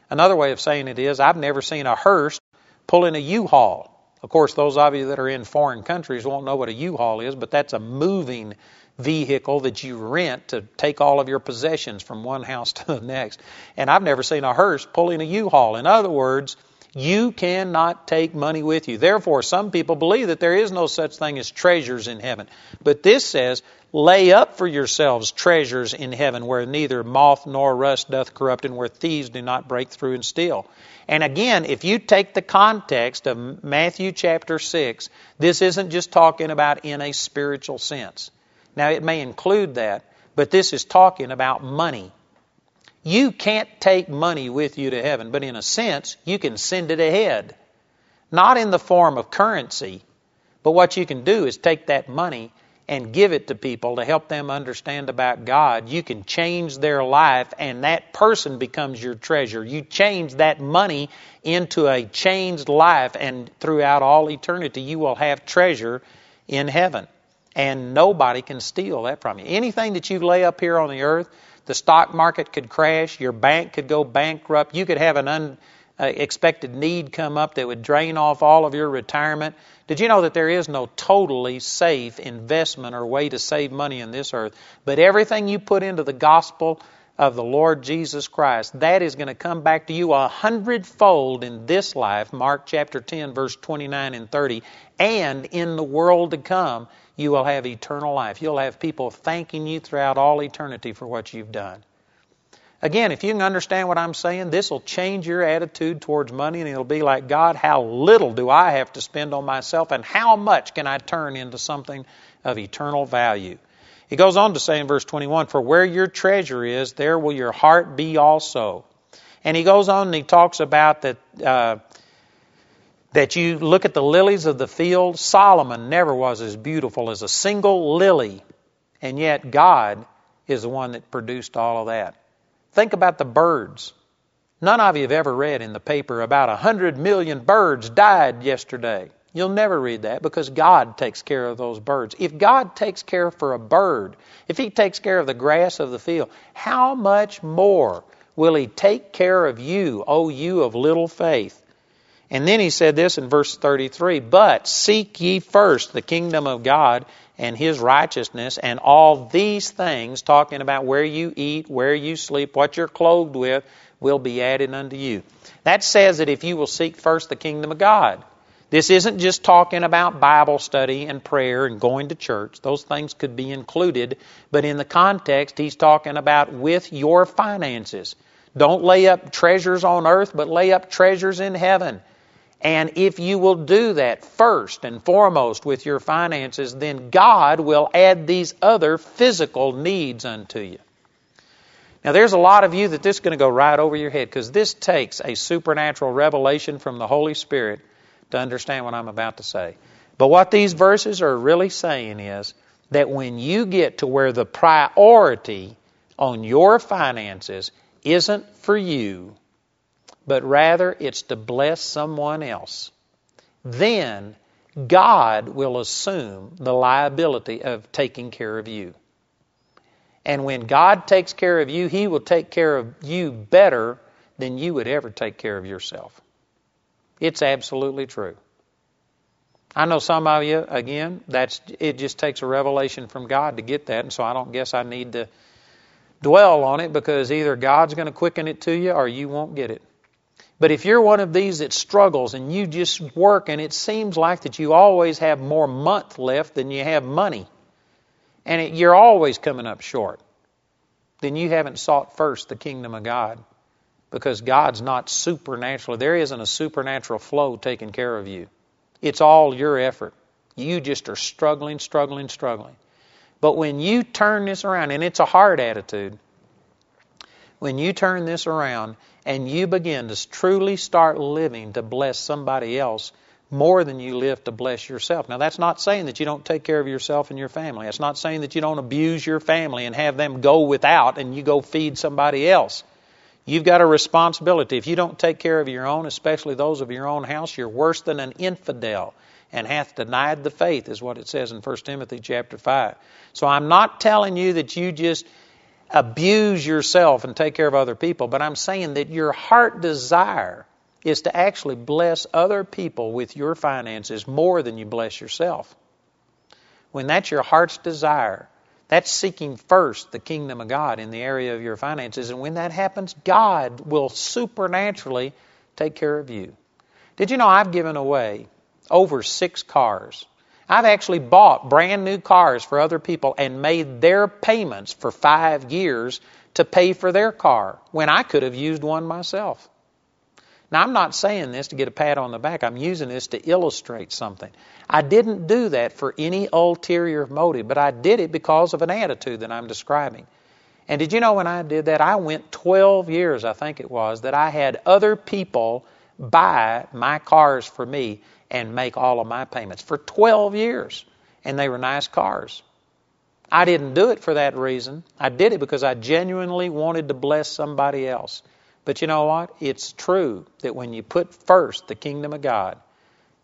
Another way of saying it is, I've never seen a hearse pulling a U-Haul. Of course, those of you that are in foreign countries won't know what a U-Haul is, but that's a moving vehicle that you rent to take all of your possessions from one house to the next. And I've never seen a hearse pulling a U-Haul. In other words, you cannot take money with you. Therefore, some people believe that there is no such thing as treasures in heaven. But this says, lay up for yourselves treasures in heaven where neither moth nor rust doth corrupt and where thieves do not break through and steal. And again, if you take the context of Matthew chapter 6, this isn't just talking about in a spiritual sense. Now, it may include that, but this is talking about money. You can't take money with you to heaven, but in a sense, you can send it ahead. Not in the form of currency, but what you can do is take that money and give it to people to help them understand about God. You can change their life, and that person becomes your treasure. You change that money into a changed life, and throughout all eternity, you will have treasure in heaven and nobody can steal that from you. Anything that you lay up here on the earth, the stock market could crash, your bank could go bankrupt, you could have an unexpected uh, need come up that would drain off all of your retirement. Did you know that there is no totally safe investment or way to save money in this earth? But everything you put into the gospel of the Lord Jesus Christ, that is going to come back to you a hundredfold in this life, Mark chapter 10, verse 29 and 30, and in the world to come you will have eternal life. You'll have people thanking you throughout all eternity for what you've done. Again, if you can understand what I'm saying, this will change your attitude towards money, and it'll be like, God, how little do I have to spend on myself, and how much can I turn into something of eternal value? He goes on to say in verse 21 For where your treasure is, there will your heart be also. And he goes on and he talks about that. Uh, that you look at the lilies of the field, Solomon never was as beautiful as a single lily, and yet God is the one that produced all of that. Think about the birds. None of you have ever read in the paper about a hundred million birds died yesterday. You'll never read that because God takes care of those birds. If God takes care for a bird, if He takes care of the grass of the field, how much more will He take care of you, O you of little faith? And then he said this in verse 33 But seek ye first the kingdom of God and his righteousness, and all these things, talking about where you eat, where you sleep, what you're clothed with, will be added unto you. That says that if you will seek first the kingdom of God, this isn't just talking about Bible study and prayer and going to church. Those things could be included, but in the context, he's talking about with your finances. Don't lay up treasures on earth, but lay up treasures in heaven. And if you will do that first and foremost with your finances, then God will add these other physical needs unto you. Now, there's a lot of you that this is going to go right over your head because this takes a supernatural revelation from the Holy Spirit to understand what I'm about to say. But what these verses are really saying is that when you get to where the priority on your finances isn't for you, but rather it's to bless someone else, then God will assume the liability of taking care of you. And when God takes care of you, He will take care of you better than you would ever take care of yourself. It's absolutely true. I know some of you, again, that's it just takes a revelation from God to get that, and so I don't guess I need to dwell on it because either God's going to quicken it to you or you won't get it. But if you're one of these that struggles and you just work and it seems like that you always have more month left than you have money, and it, you're always coming up short, then you haven't sought first the kingdom of God because God's not supernatural. There isn't a supernatural flow taking care of you. It's all your effort. You just are struggling, struggling, struggling. But when you turn this around, and it's a hard attitude, when you turn this around and you begin to truly start living to bless somebody else more than you live to bless yourself. Now, that's not saying that you don't take care of yourself and your family. That's not saying that you don't abuse your family and have them go without and you go feed somebody else. You've got a responsibility. If you don't take care of your own, especially those of your own house, you're worse than an infidel and hath denied the faith, is what it says in 1 Timothy chapter 5. So I'm not telling you that you just abuse yourself and take care of other people, but I'm saying that your heart desire is to actually bless other people with your finances more than you bless yourself. When that's your heart's desire, that's seeking first the kingdom of God in the area of your finances. And when that happens, God will supernaturally take care of you. Did you know I've given away over six cars? I've actually bought brand new cars for other people and made their payments for five years to pay for their car when I could have used one myself. Now, I'm not saying this to get a pat on the back. I'm using this to illustrate something. I didn't do that for any ulterior motive, but I did it because of an attitude that I'm describing. And did you know when I did that, I went 12 years, I think it was, that I had other people buy my cars for me and make all of my payments for 12 years. And they were nice cars. I didn't do it for that reason. I did it because I genuinely wanted to bless somebody else. But you know what? It's true that when you put first the kingdom of God,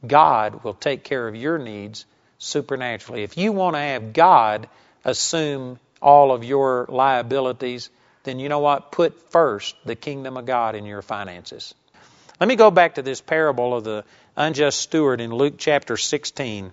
God will take care of your needs supernaturally. If you want to have God assume all of your liabilities, then you know what? Put first the kingdom of God in your finances. Let me go back to this parable of the unjust steward in Luke chapter 16.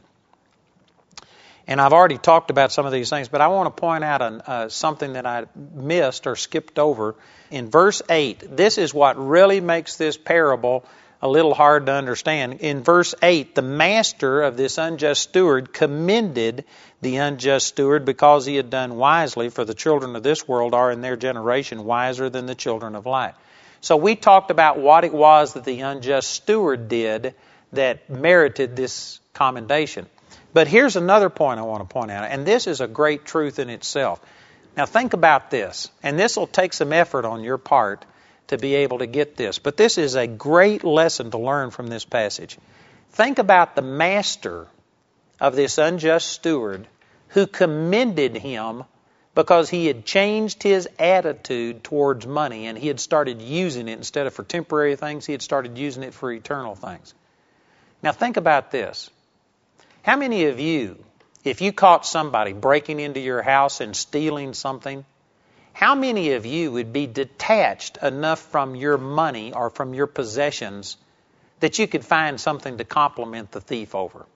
And I've already talked about some of these things, but I want to point out an, uh, something that I missed or skipped over. In verse 8, this is what really makes this parable a little hard to understand. In verse 8, the master of this unjust steward commended the unjust steward because he had done wisely, for the children of this world are in their generation wiser than the children of light. So we talked about what it was that the unjust steward did that merited this commendation. But here's another point I want to point out, and this is a great truth in itself. Now, think about this, and this will take some effort on your part to be able to get this. But this is a great lesson to learn from this passage. Think about the master of this unjust steward who commended him because he had changed his attitude towards money and he had started using it instead of for temporary things, he had started using it for eternal things. Now, think about this. How many of you, if you caught somebody breaking into your house and stealing something, how many of you would be detached enough from your money or from your possessions that you could find something to compliment the thief over?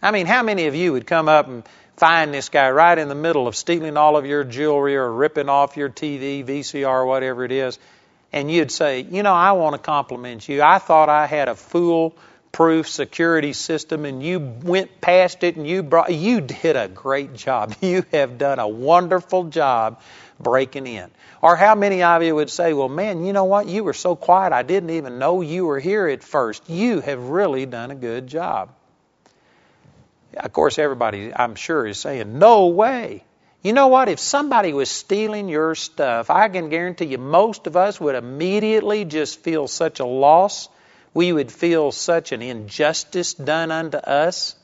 I mean, how many of you would come up and find this guy right in the middle of stealing all of your jewelry or ripping off your TV, VCR, whatever it is, and you'd say, You know, I want to compliment you. I thought I had a fool proof security system and you went past it and you brought you did a great job. You have done a wonderful job breaking in. Or how many of you would say, "Well, man, you know what? You were so quiet. I didn't even know you were here at first. You have really done a good job." Of course, everybody I'm sure is saying, "No way." You know what? If somebody was stealing your stuff, I can guarantee you most of us would immediately just feel such a loss we would feel such an injustice done unto us,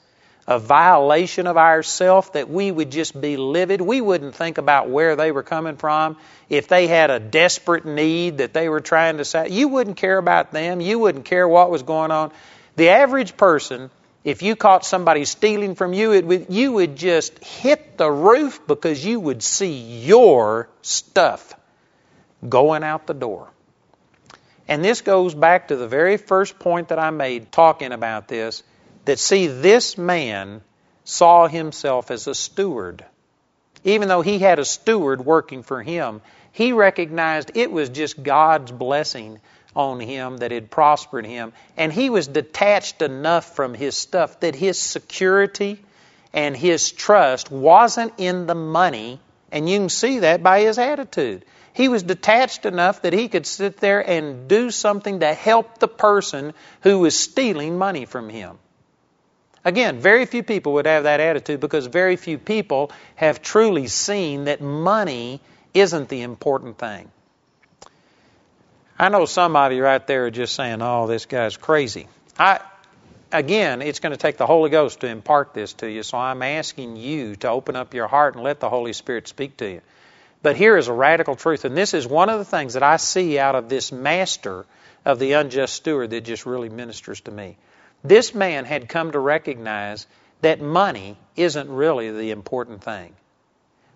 a violation of ourself, that we would just be livid. We wouldn't think about where they were coming from. If they had a desperate need that they were trying to say, you wouldn't care about them. You wouldn't care what was going on. The average person, if you caught somebody stealing from you, it would, you would just hit the roof because you would see your stuff going out the door. And this goes back to the very first point that I made talking about this that see, this man saw himself as a steward. Even though he had a steward working for him, he recognized it was just God's blessing on him that had prospered him. And he was detached enough from his stuff that his security and his trust wasn't in the money And you can see that by his attitude. He was detached enough that he could sit there and do something to help the person who was stealing money from him. Again, very few people would have that attitude because very few people have truly seen that money isn't the important thing. I know some of you right there are just saying, oh, this guy's crazy. I, again, it's going to take the Holy Ghost to impart this to you, so I'm asking you to open up your heart and let the Holy Spirit speak to you. But here is a radical truth, and this is one of the things that I see out of this master of the unjust steward that just really ministers to me. This man had come to recognize that money isn't really the important thing,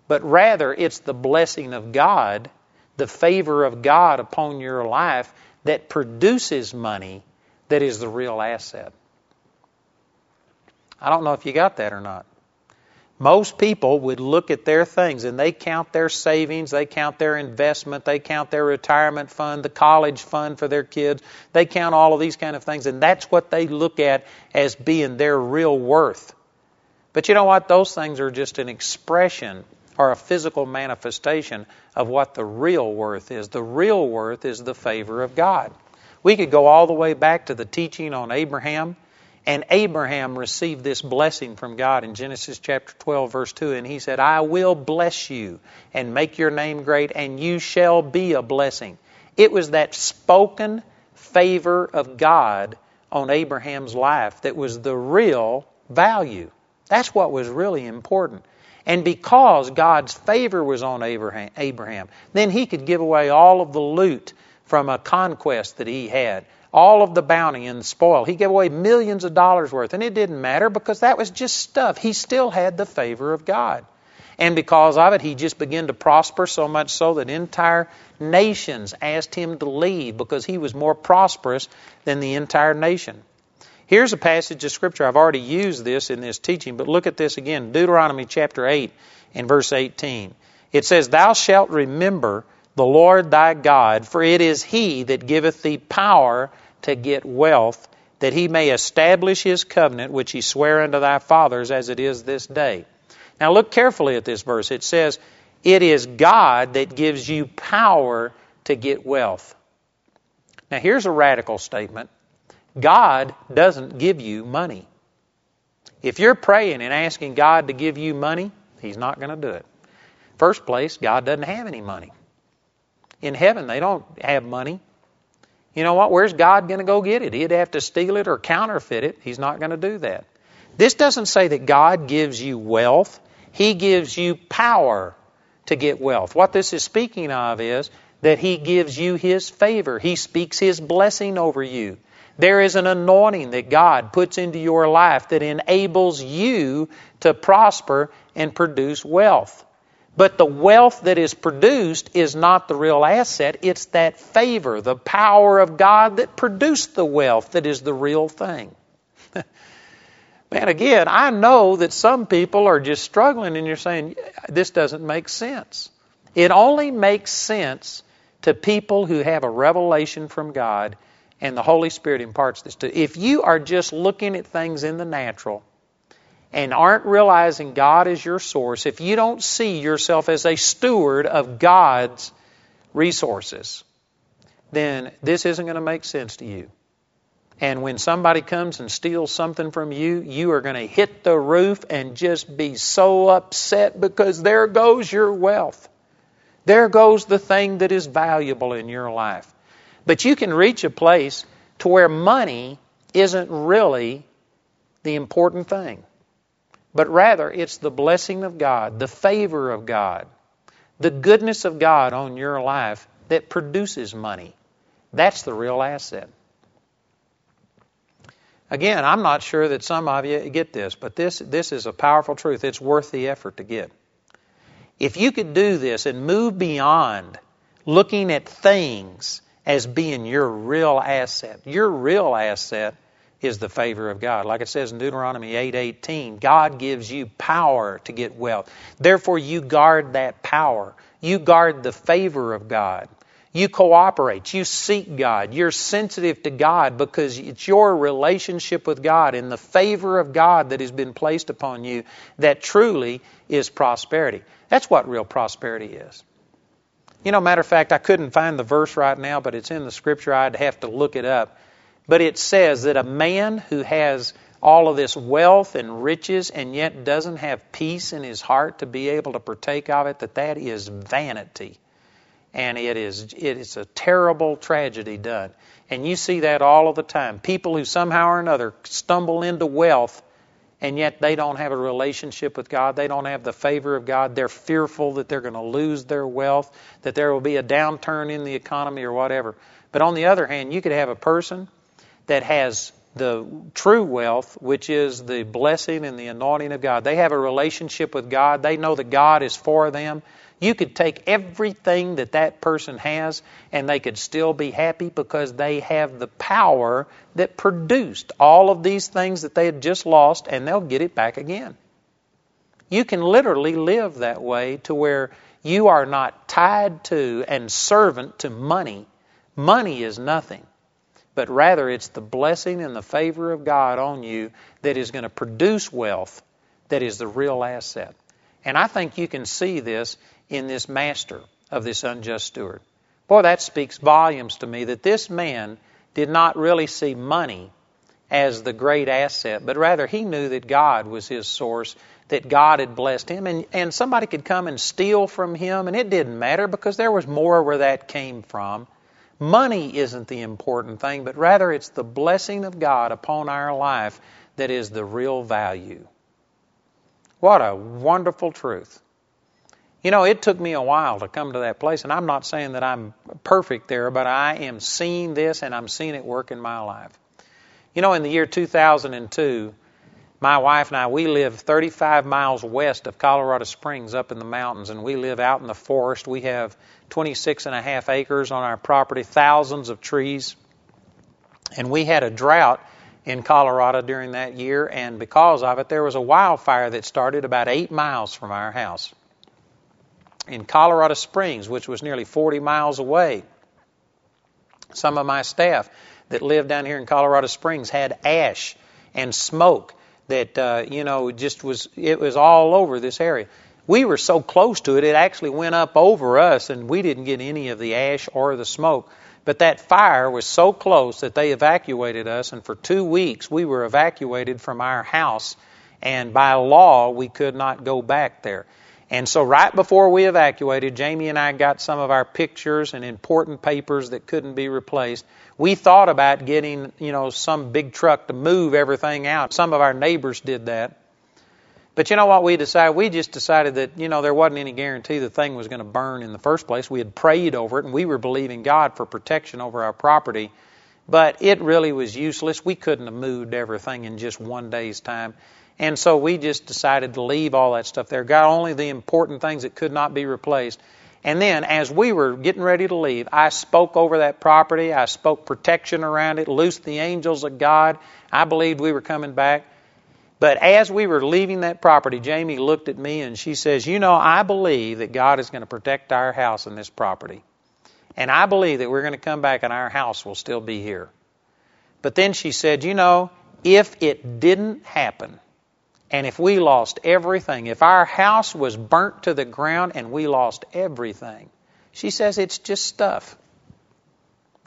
but rather it's the blessing of God, the favor of God upon your life that produces money that is the real asset. I don't know if you got that or not. Most people would look at their things and they count their savings, they count their investment, they count their retirement fund, the college fund for their kids. They count all of these kind of things and that's what they look at as being their real worth. But you know what? Those things are just an expression or a physical manifestation of what the real worth is. The real worth is the favor of God. We could go all the way back to the teaching on Abraham and Abraham received this blessing from God in Genesis chapter 12, verse 2. And he said, I will bless you and make your name great, and you shall be a blessing. It was that spoken favor of God on Abraham's life that was the real value. That's what was really important. And because God's favor was on Abraham, Abraham, then he could give away all of the loot from a conquest that he had all of the bounty and spoil. He gave away millions of dollars worth, and it didn't matter because that was just stuff. He still had the favor of God. And because of it, he just began to prosper so much so that entire nations asked him to leave because he was more prosperous than the entire nation. Here's a passage of Scripture. I've already used this in this teaching, but look at this again Deuteronomy chapter 8 and verse 18. It says, Thou shalt remember the Lord thy God, for it is he that giveth thee power to get wealth, that he may establish his covenant which he sware unto thy fathers as it is this day. Now look carefully at this verse. It says, It is God that gives you power to get wealth. Now here's a radical statement God doesn't give you money. If you're praying and asking God to give you money, He's not going to do it. First place, God doesn't have any money. In heaven, they don't have money. You know what? Where's God going to go get it? He'd have to steal it or counterfeit it. He's not going to do that. This doesn't say that God gives you wealth, He gives you power to get wealth. What this is speaking of is that He gives you His favor, He speaks His blessing over you. There is an anointing that God puts into your life that enables you to prosper and produce wealth. But the wealth that is produced is not the real asset, it's that favor, the power of God that produced the wealth that is the real thing. Man, again, I know that some people are just struggling and you're saying, this doesn't make sense. It only makes sense to people who have a revelation from God and the Holy Spirit imparts this to. If you are just looking at things in the natural, and aren't realizing God is your source, if you don't see yourself as a steward of God's resources, then this isn't going to make sense to you. And when somebody comes and steals something from you, you are going to hit the roof and just be so upset because there goes your wealth. There goes the thing that is valuable in your life. But you can reach a place to where money isn't really the important thing but rather it's the blessing of God, the favor of God, the goodness of God on your life that produces money. That's the real asset. Again, I'm not sure that some of you get this, but this, this is a powerful truth. It's worth the effort to get. If you could do this and move beyond looking at things as being your real asset, your real asset is the favor of God. Like it says in Deuteronomy 8:18, God gives you power to get wealth. Therefore you guard that power. You guard the favor of God. You cooperate. You seek God. You're sensitive to God because it's your relationship with God and the favor of God that has been placed upon you that truly is prosperity. That's what real prosperity is. You know, matter of fact, I couldn't find the verse right now, but it's in the scripture. I'd have to look it up. But it says that a man who has all of this wealth and riches and yet doesn't have peace in his heart to be able to partake of it, that that is vanity and it is it is a terrible tragedy done. And you see that all of the time. People who somehow or another stumble into wealth and yet they don't have a relationship with God. They don't have the favor of God. They're fearful that they're going to lose their wealth, that there will be a downturn in the economy or whatever. But on the other hand, you could have a person that has the true wealth, which is the blessing and the anointing of God. They have a relationship with God. They know that God is for them. You could take everything that that person has and they could still be happy because they have the power that produced all of these things that they had just lost and they'll get it back again. You can literally live that way to where you are not tied to and servant to money. Money is nothing, but rather it's the blessing and the favor of God on you that is going to produce wealth that is the real asset. And I think you can see this in this master of this unjust steward. Boy, that speaks volumes to me that this man did not really see money as the great asset, but rather he knew that God was his source, that God had blessed him, and, and somebody could come and steal from him, and it didn't matter because there was more where that came from. Money isn't the important thing, but rather it's the blessing of God upon our life that is the real value. What a wonderful truth. You know, it took me a while to come to that place, and I'm not saying that I'm perfect there, but I am seeing this and I'm seeing it work in my life. You know, in the year 2002, my wife and I, we live 35 miles west of Colorado Springs up in the mountains, and we live out in the forest. We have 26 and a half acres on our property, thousands of trees. And we had a drought in Colorado during that year, and because of it, there was a wildfire that started about eight miles from our house in Colorado Springs, which was nearly 40 miles away. Some of my staff that lived down here in Colorado Springs had ash and smoke that uh, you know just was it was all over this area. We were so close to it, it actually went up over us, and we didn't get any of the ash or the smoke. But that fire was so close that they evacuated us, and for two weeks we were evacuated from our house, and by law we could not go back there. And so, right before we evacuated, Jamie and I got some of our pictures and important papers that couldn't be replaced. We thought about getting, you know, some big truck to move everything out. Some of our neighbors did that. But you know what we decided? We just decided that, you know, there wasn't any guarantee the thing was going to burn in the first place. We had prayed over it and we were believing God for protection over our property. But it really was useless. We couldn't have moved everything in just one day's time. And so we just decided to leave all that stuff there. Got only the important things that could not be replaced. And then, as we were getting ready to leave, I spoke over that property. I spoke protection around it, loosed the angels of God. I believed we were coming back. But as we were leaving that property, Jamie looked at me and she says, You know, I believe that God is going to protect our house and this property. And I believe that we're going to come back and our house will still be here. But then she said, You know, if it didn't happen, and if we lost everything, if our house was burnt to the ground and we lost everything, she says it's just stuff.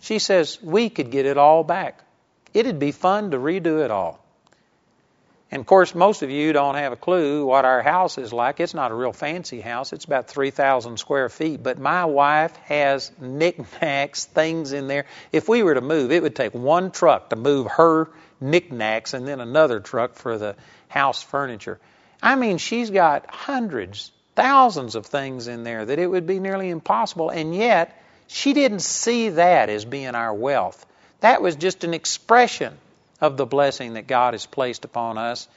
She says we could get it all back. It'd be fun to redo it all. And of course, most of you don't have a clue what our house is like. It's not a real fancy house. It's about 3,000 square feet. But my wife has knickknacks, things in there. If we were to move, it would take one truck to move her knickknacks and then another truck for the house furniture. I mean, she's got hundreds, thousands of things in there that it would be nearly impossible, and yet she didn't see that as being our wealth. That was just an expression of the blessing that God has placed upon us.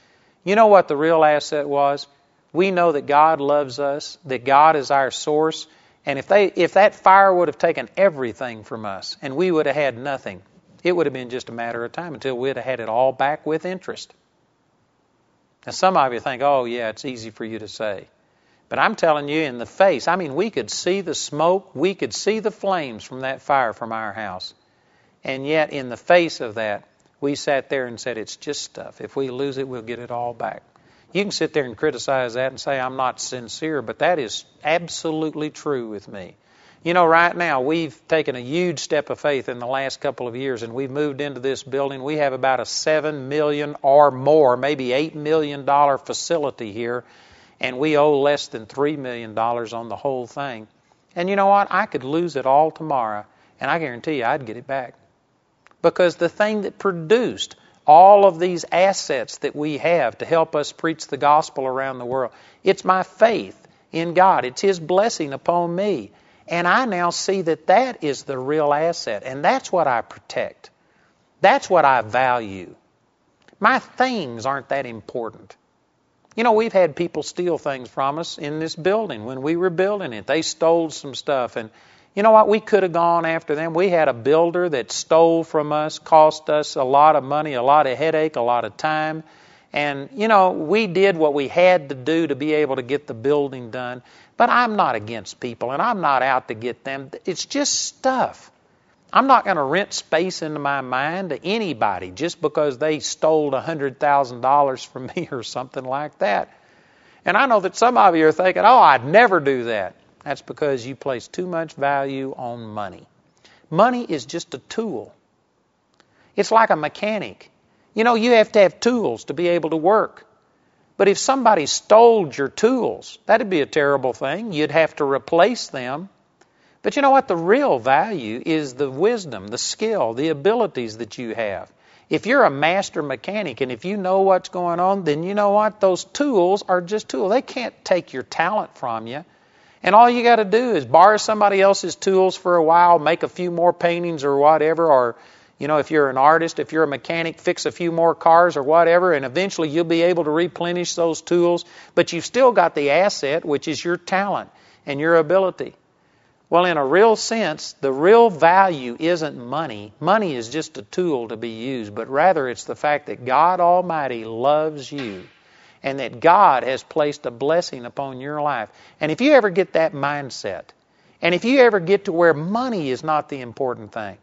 You know what the real asset was? We know that God loves us, that God is our source, and if they if that fire would have taken everything from us and we would have had nothing, it would have been just a matter of time until we'd have had it all back with interest. Now, some of you think, oh, yeah, it's easy for you to say. But I'm telling you, in the face, I mean, we could see the smoke, we could see the flames from that fire from our house. And yet, in the face of that, we sat there and said, it's just stuff. If we lose it, we'll get it all back. You can sit there and criticize that and say, I'm not sincere, but that is absolutely true with me. You know, right now, we've taken a huge step of faith in the last couple of years, and we've moved into this building. We have about a 7 million or more, maybe $8 million facility here, and we owe less than $3 million on the whole thing. And you know what? I could lose it all tomorrow, and I guarantee you I'd get it back. Because the thing that produced all of these assets that we have to help us preach the gospel around the world, it's my faith in God. It's His blessing upon me. And I now see that that is the real asset, and that's what I protect. That's what I value. My things aren't that important. You know, we've had people steal things from us in this building when we were building it. They stole some stuff, and you know what? We could have gone after them. We had a builder that stole from us, cost us a lot of money, a lot of headache, a lot of time. And, you know, we did what we had to do to be able to get the building done. But I'm not against people, and I'm not out to get them. It's just stuff. I'm not going to rent space into my mind to anybody just because they stole $100,000 from me or something like that. And I know that some of you are thinking, oh, I'd never do that. That's because you place too much value on money. Money is just a tool. It's like a mechanic. You know, you have to have tools to be able to work. But if somebody stole your tools, that'd be a terrible thing. You'd have to replace them. But you know what? The real value is the wisdom, the skill, the abilities that you have. If you're a master mechanic and if you know what's going on, then you know what? Those tools are just tools. They can't take your talent from you. And all you got to do is borrow somebody else's tools for a while, make a few more paintings or whatever, or, you know, if you're an artist, if you're a mechanic, fix a few more cars or whatever, and eventually you'll be able to replenish those tools. But you've still got the asset, which is your talent and your ability. Well, in a real sense, the real value isn't money. Money is just a tool to be used, but rather it's the fact that God Almighty loves you and that God has placed a blessing upon your life. And if you ever get that mindset, and if you ever get to where money is not the important thing,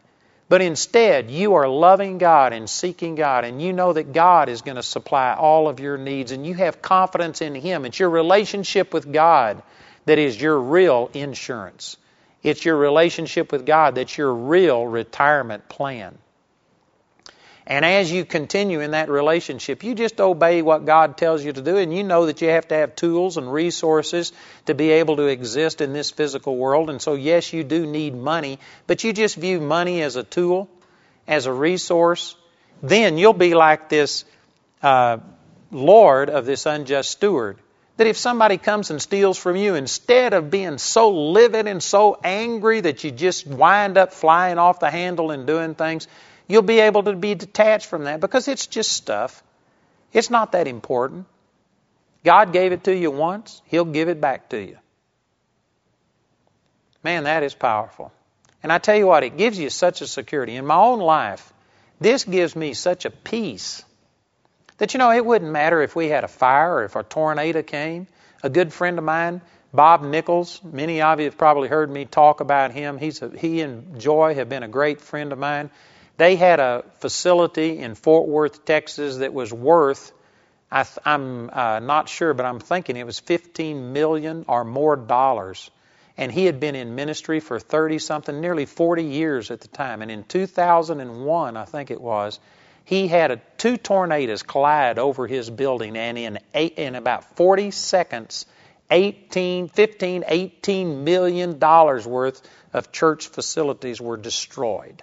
but instead you are loving God and seeking God, and you know that God is going to supply all of your needs, and you have confidence in Him, it's your relationship with God that is your real insurance. It's your relationship with God that's your real retirement plan. And as you continue in that relationship, you just obey what God tells you to do, and you know that you have to have tools and resources to be able to exist in this physical world. And so, yes, you do need money, but you just view money as a tool, as a resource. Then you'll be like this uh, Lord of this unjust steward. That if somebody comes and steals from you, instead of being so livid and so angry that you just wind up flying off the handle and doing things, You'll be able to be detached from that because it's just stuff. It's not that important. God gave it to you once, He'll give it back to you. Man, that is powerful. And I tell you what, it gives you such a security. In my own life, this gives me such a peace that, you know, it wouldn't matter if we had a fire or if a tornado came. A good friend of mine, Bob Nichols, many of you have probably heard me talk about him. He's a, he and Joy have been a great friend of mine. They had a facility in Fort Worth, Texas that was worth, I am uh, not sure, but I'm thinking it was 15 million or more dollars. And he had been in ministry for 30 something, nearly 40 years at the time. And in 2001, I think it was, he had a, two tornadoes collide over his building, and in, eight, in about 40 seconds, 18, 15, 18 million dollars worth of church facilities were destroyed.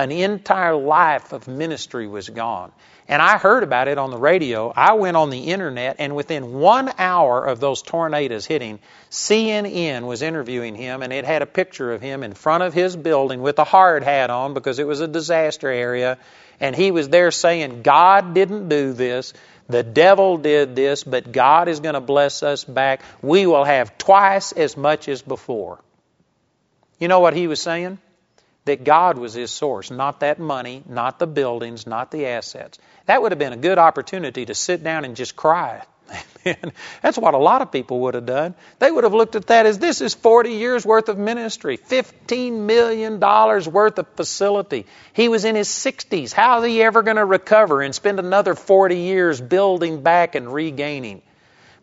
An entire life of ministry was gone. And I heard about it on the radio. I went on the internet, and within one hour of those tornadoes hitting, CNN was interviewing him, and it had a picture of him in front of his building with a hard hat on because it was a disaster area. And he was there saying, God didn't do this. The devil did this, but God is going to bless us back. We will have twice as much as before. You know what he was saying? That God was his source, not that money, not the buildings, not the assets. That would have been a good opportunity to sit down and just cry. Amen. That's what a lot of people would have done. They would have looked at that as this is 40 years worth of ministry, $15 million worth of facility. He was in his 60s. How is he ever going to recover and spend another 40 years building back and regaining?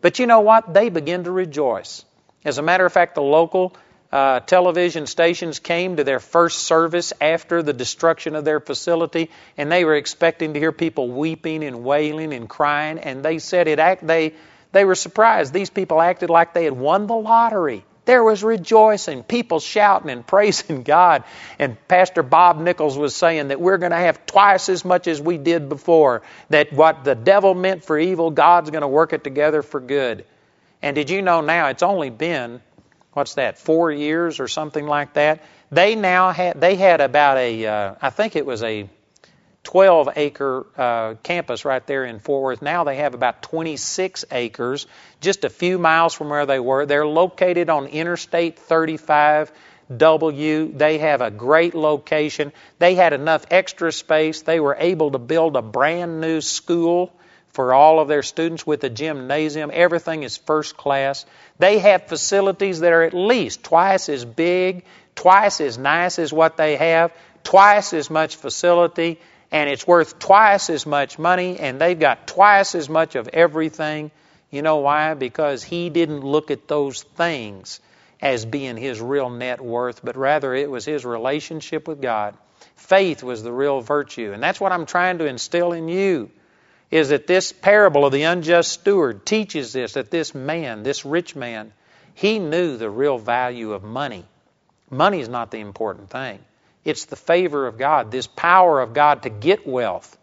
But you know what? They begin to rejoice. As a matter of fact, the local uh, television stations came to their first service after the destruction of their facility, and they were expecting to hear people weeping and wailing and crying. And they said it. Act, they they were surprised. These people acted like they had won the lottery. There was rejoicing, people shouting and praising God. And Pastor Bob Nichols was saying that we're going to have twice as much as we did before. That what the devil meant for evil, God's going to work it together for good. And did you know now it's only been what's that, four years or something like that. They now had they had about a uh, I think it was a 12 acre uh, campus right there in Fort Worth. Now they have about 26 acres, just a few miles from where they were. They're located on Interstate 35. W. They have a great location. They had enough extra space. They were able to build a brand new school for all of their students with a gymnasium. Everything is first class. They have facilities that are at least twice as big, twice as nice as what they have, twice as much facility, and it's worth twice as much money, and they've got twice as much of everything. You know why? Because he didn't look at those things as being his real net worth, but rather it was his relationship with God. Faith was the real virtue, and that's what I'm trying to instill in you is that this parable of the unjust steward teaches this that this man, this rich man, he knew the real value of money. Money is not the important thing. It's the favor of God, this power of God to get wealth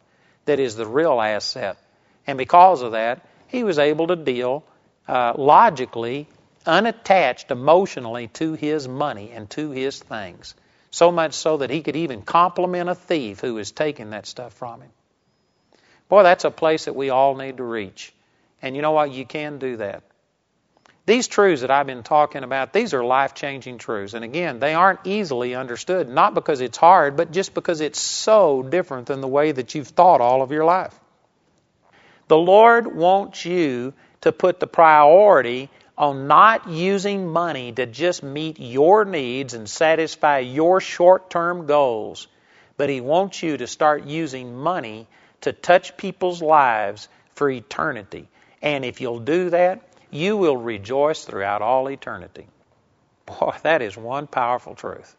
that is the real asset. And because of that, he was able to deal uh, logically, unattached emotionally to his money and to his things. So much so that he could even compliment a thief who was taking that stuff from him. Boy, that's a place that we all need to reach. And you know what? You can do that. These truths that I've been talking about, these are life changing truths. And again, they aren't easily understood, not because it's hard, but just because it's so different than the way that you've thought all of your life. The Lord wants you to put the priority on not using money to just meet your needs and satisfy your short term goals, but He wants you to start using money to touch people's lives for eternity. And if you'll do that, you will rejoice throughout all eternity. Boy, that is one powerful truth.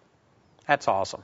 That's awesome.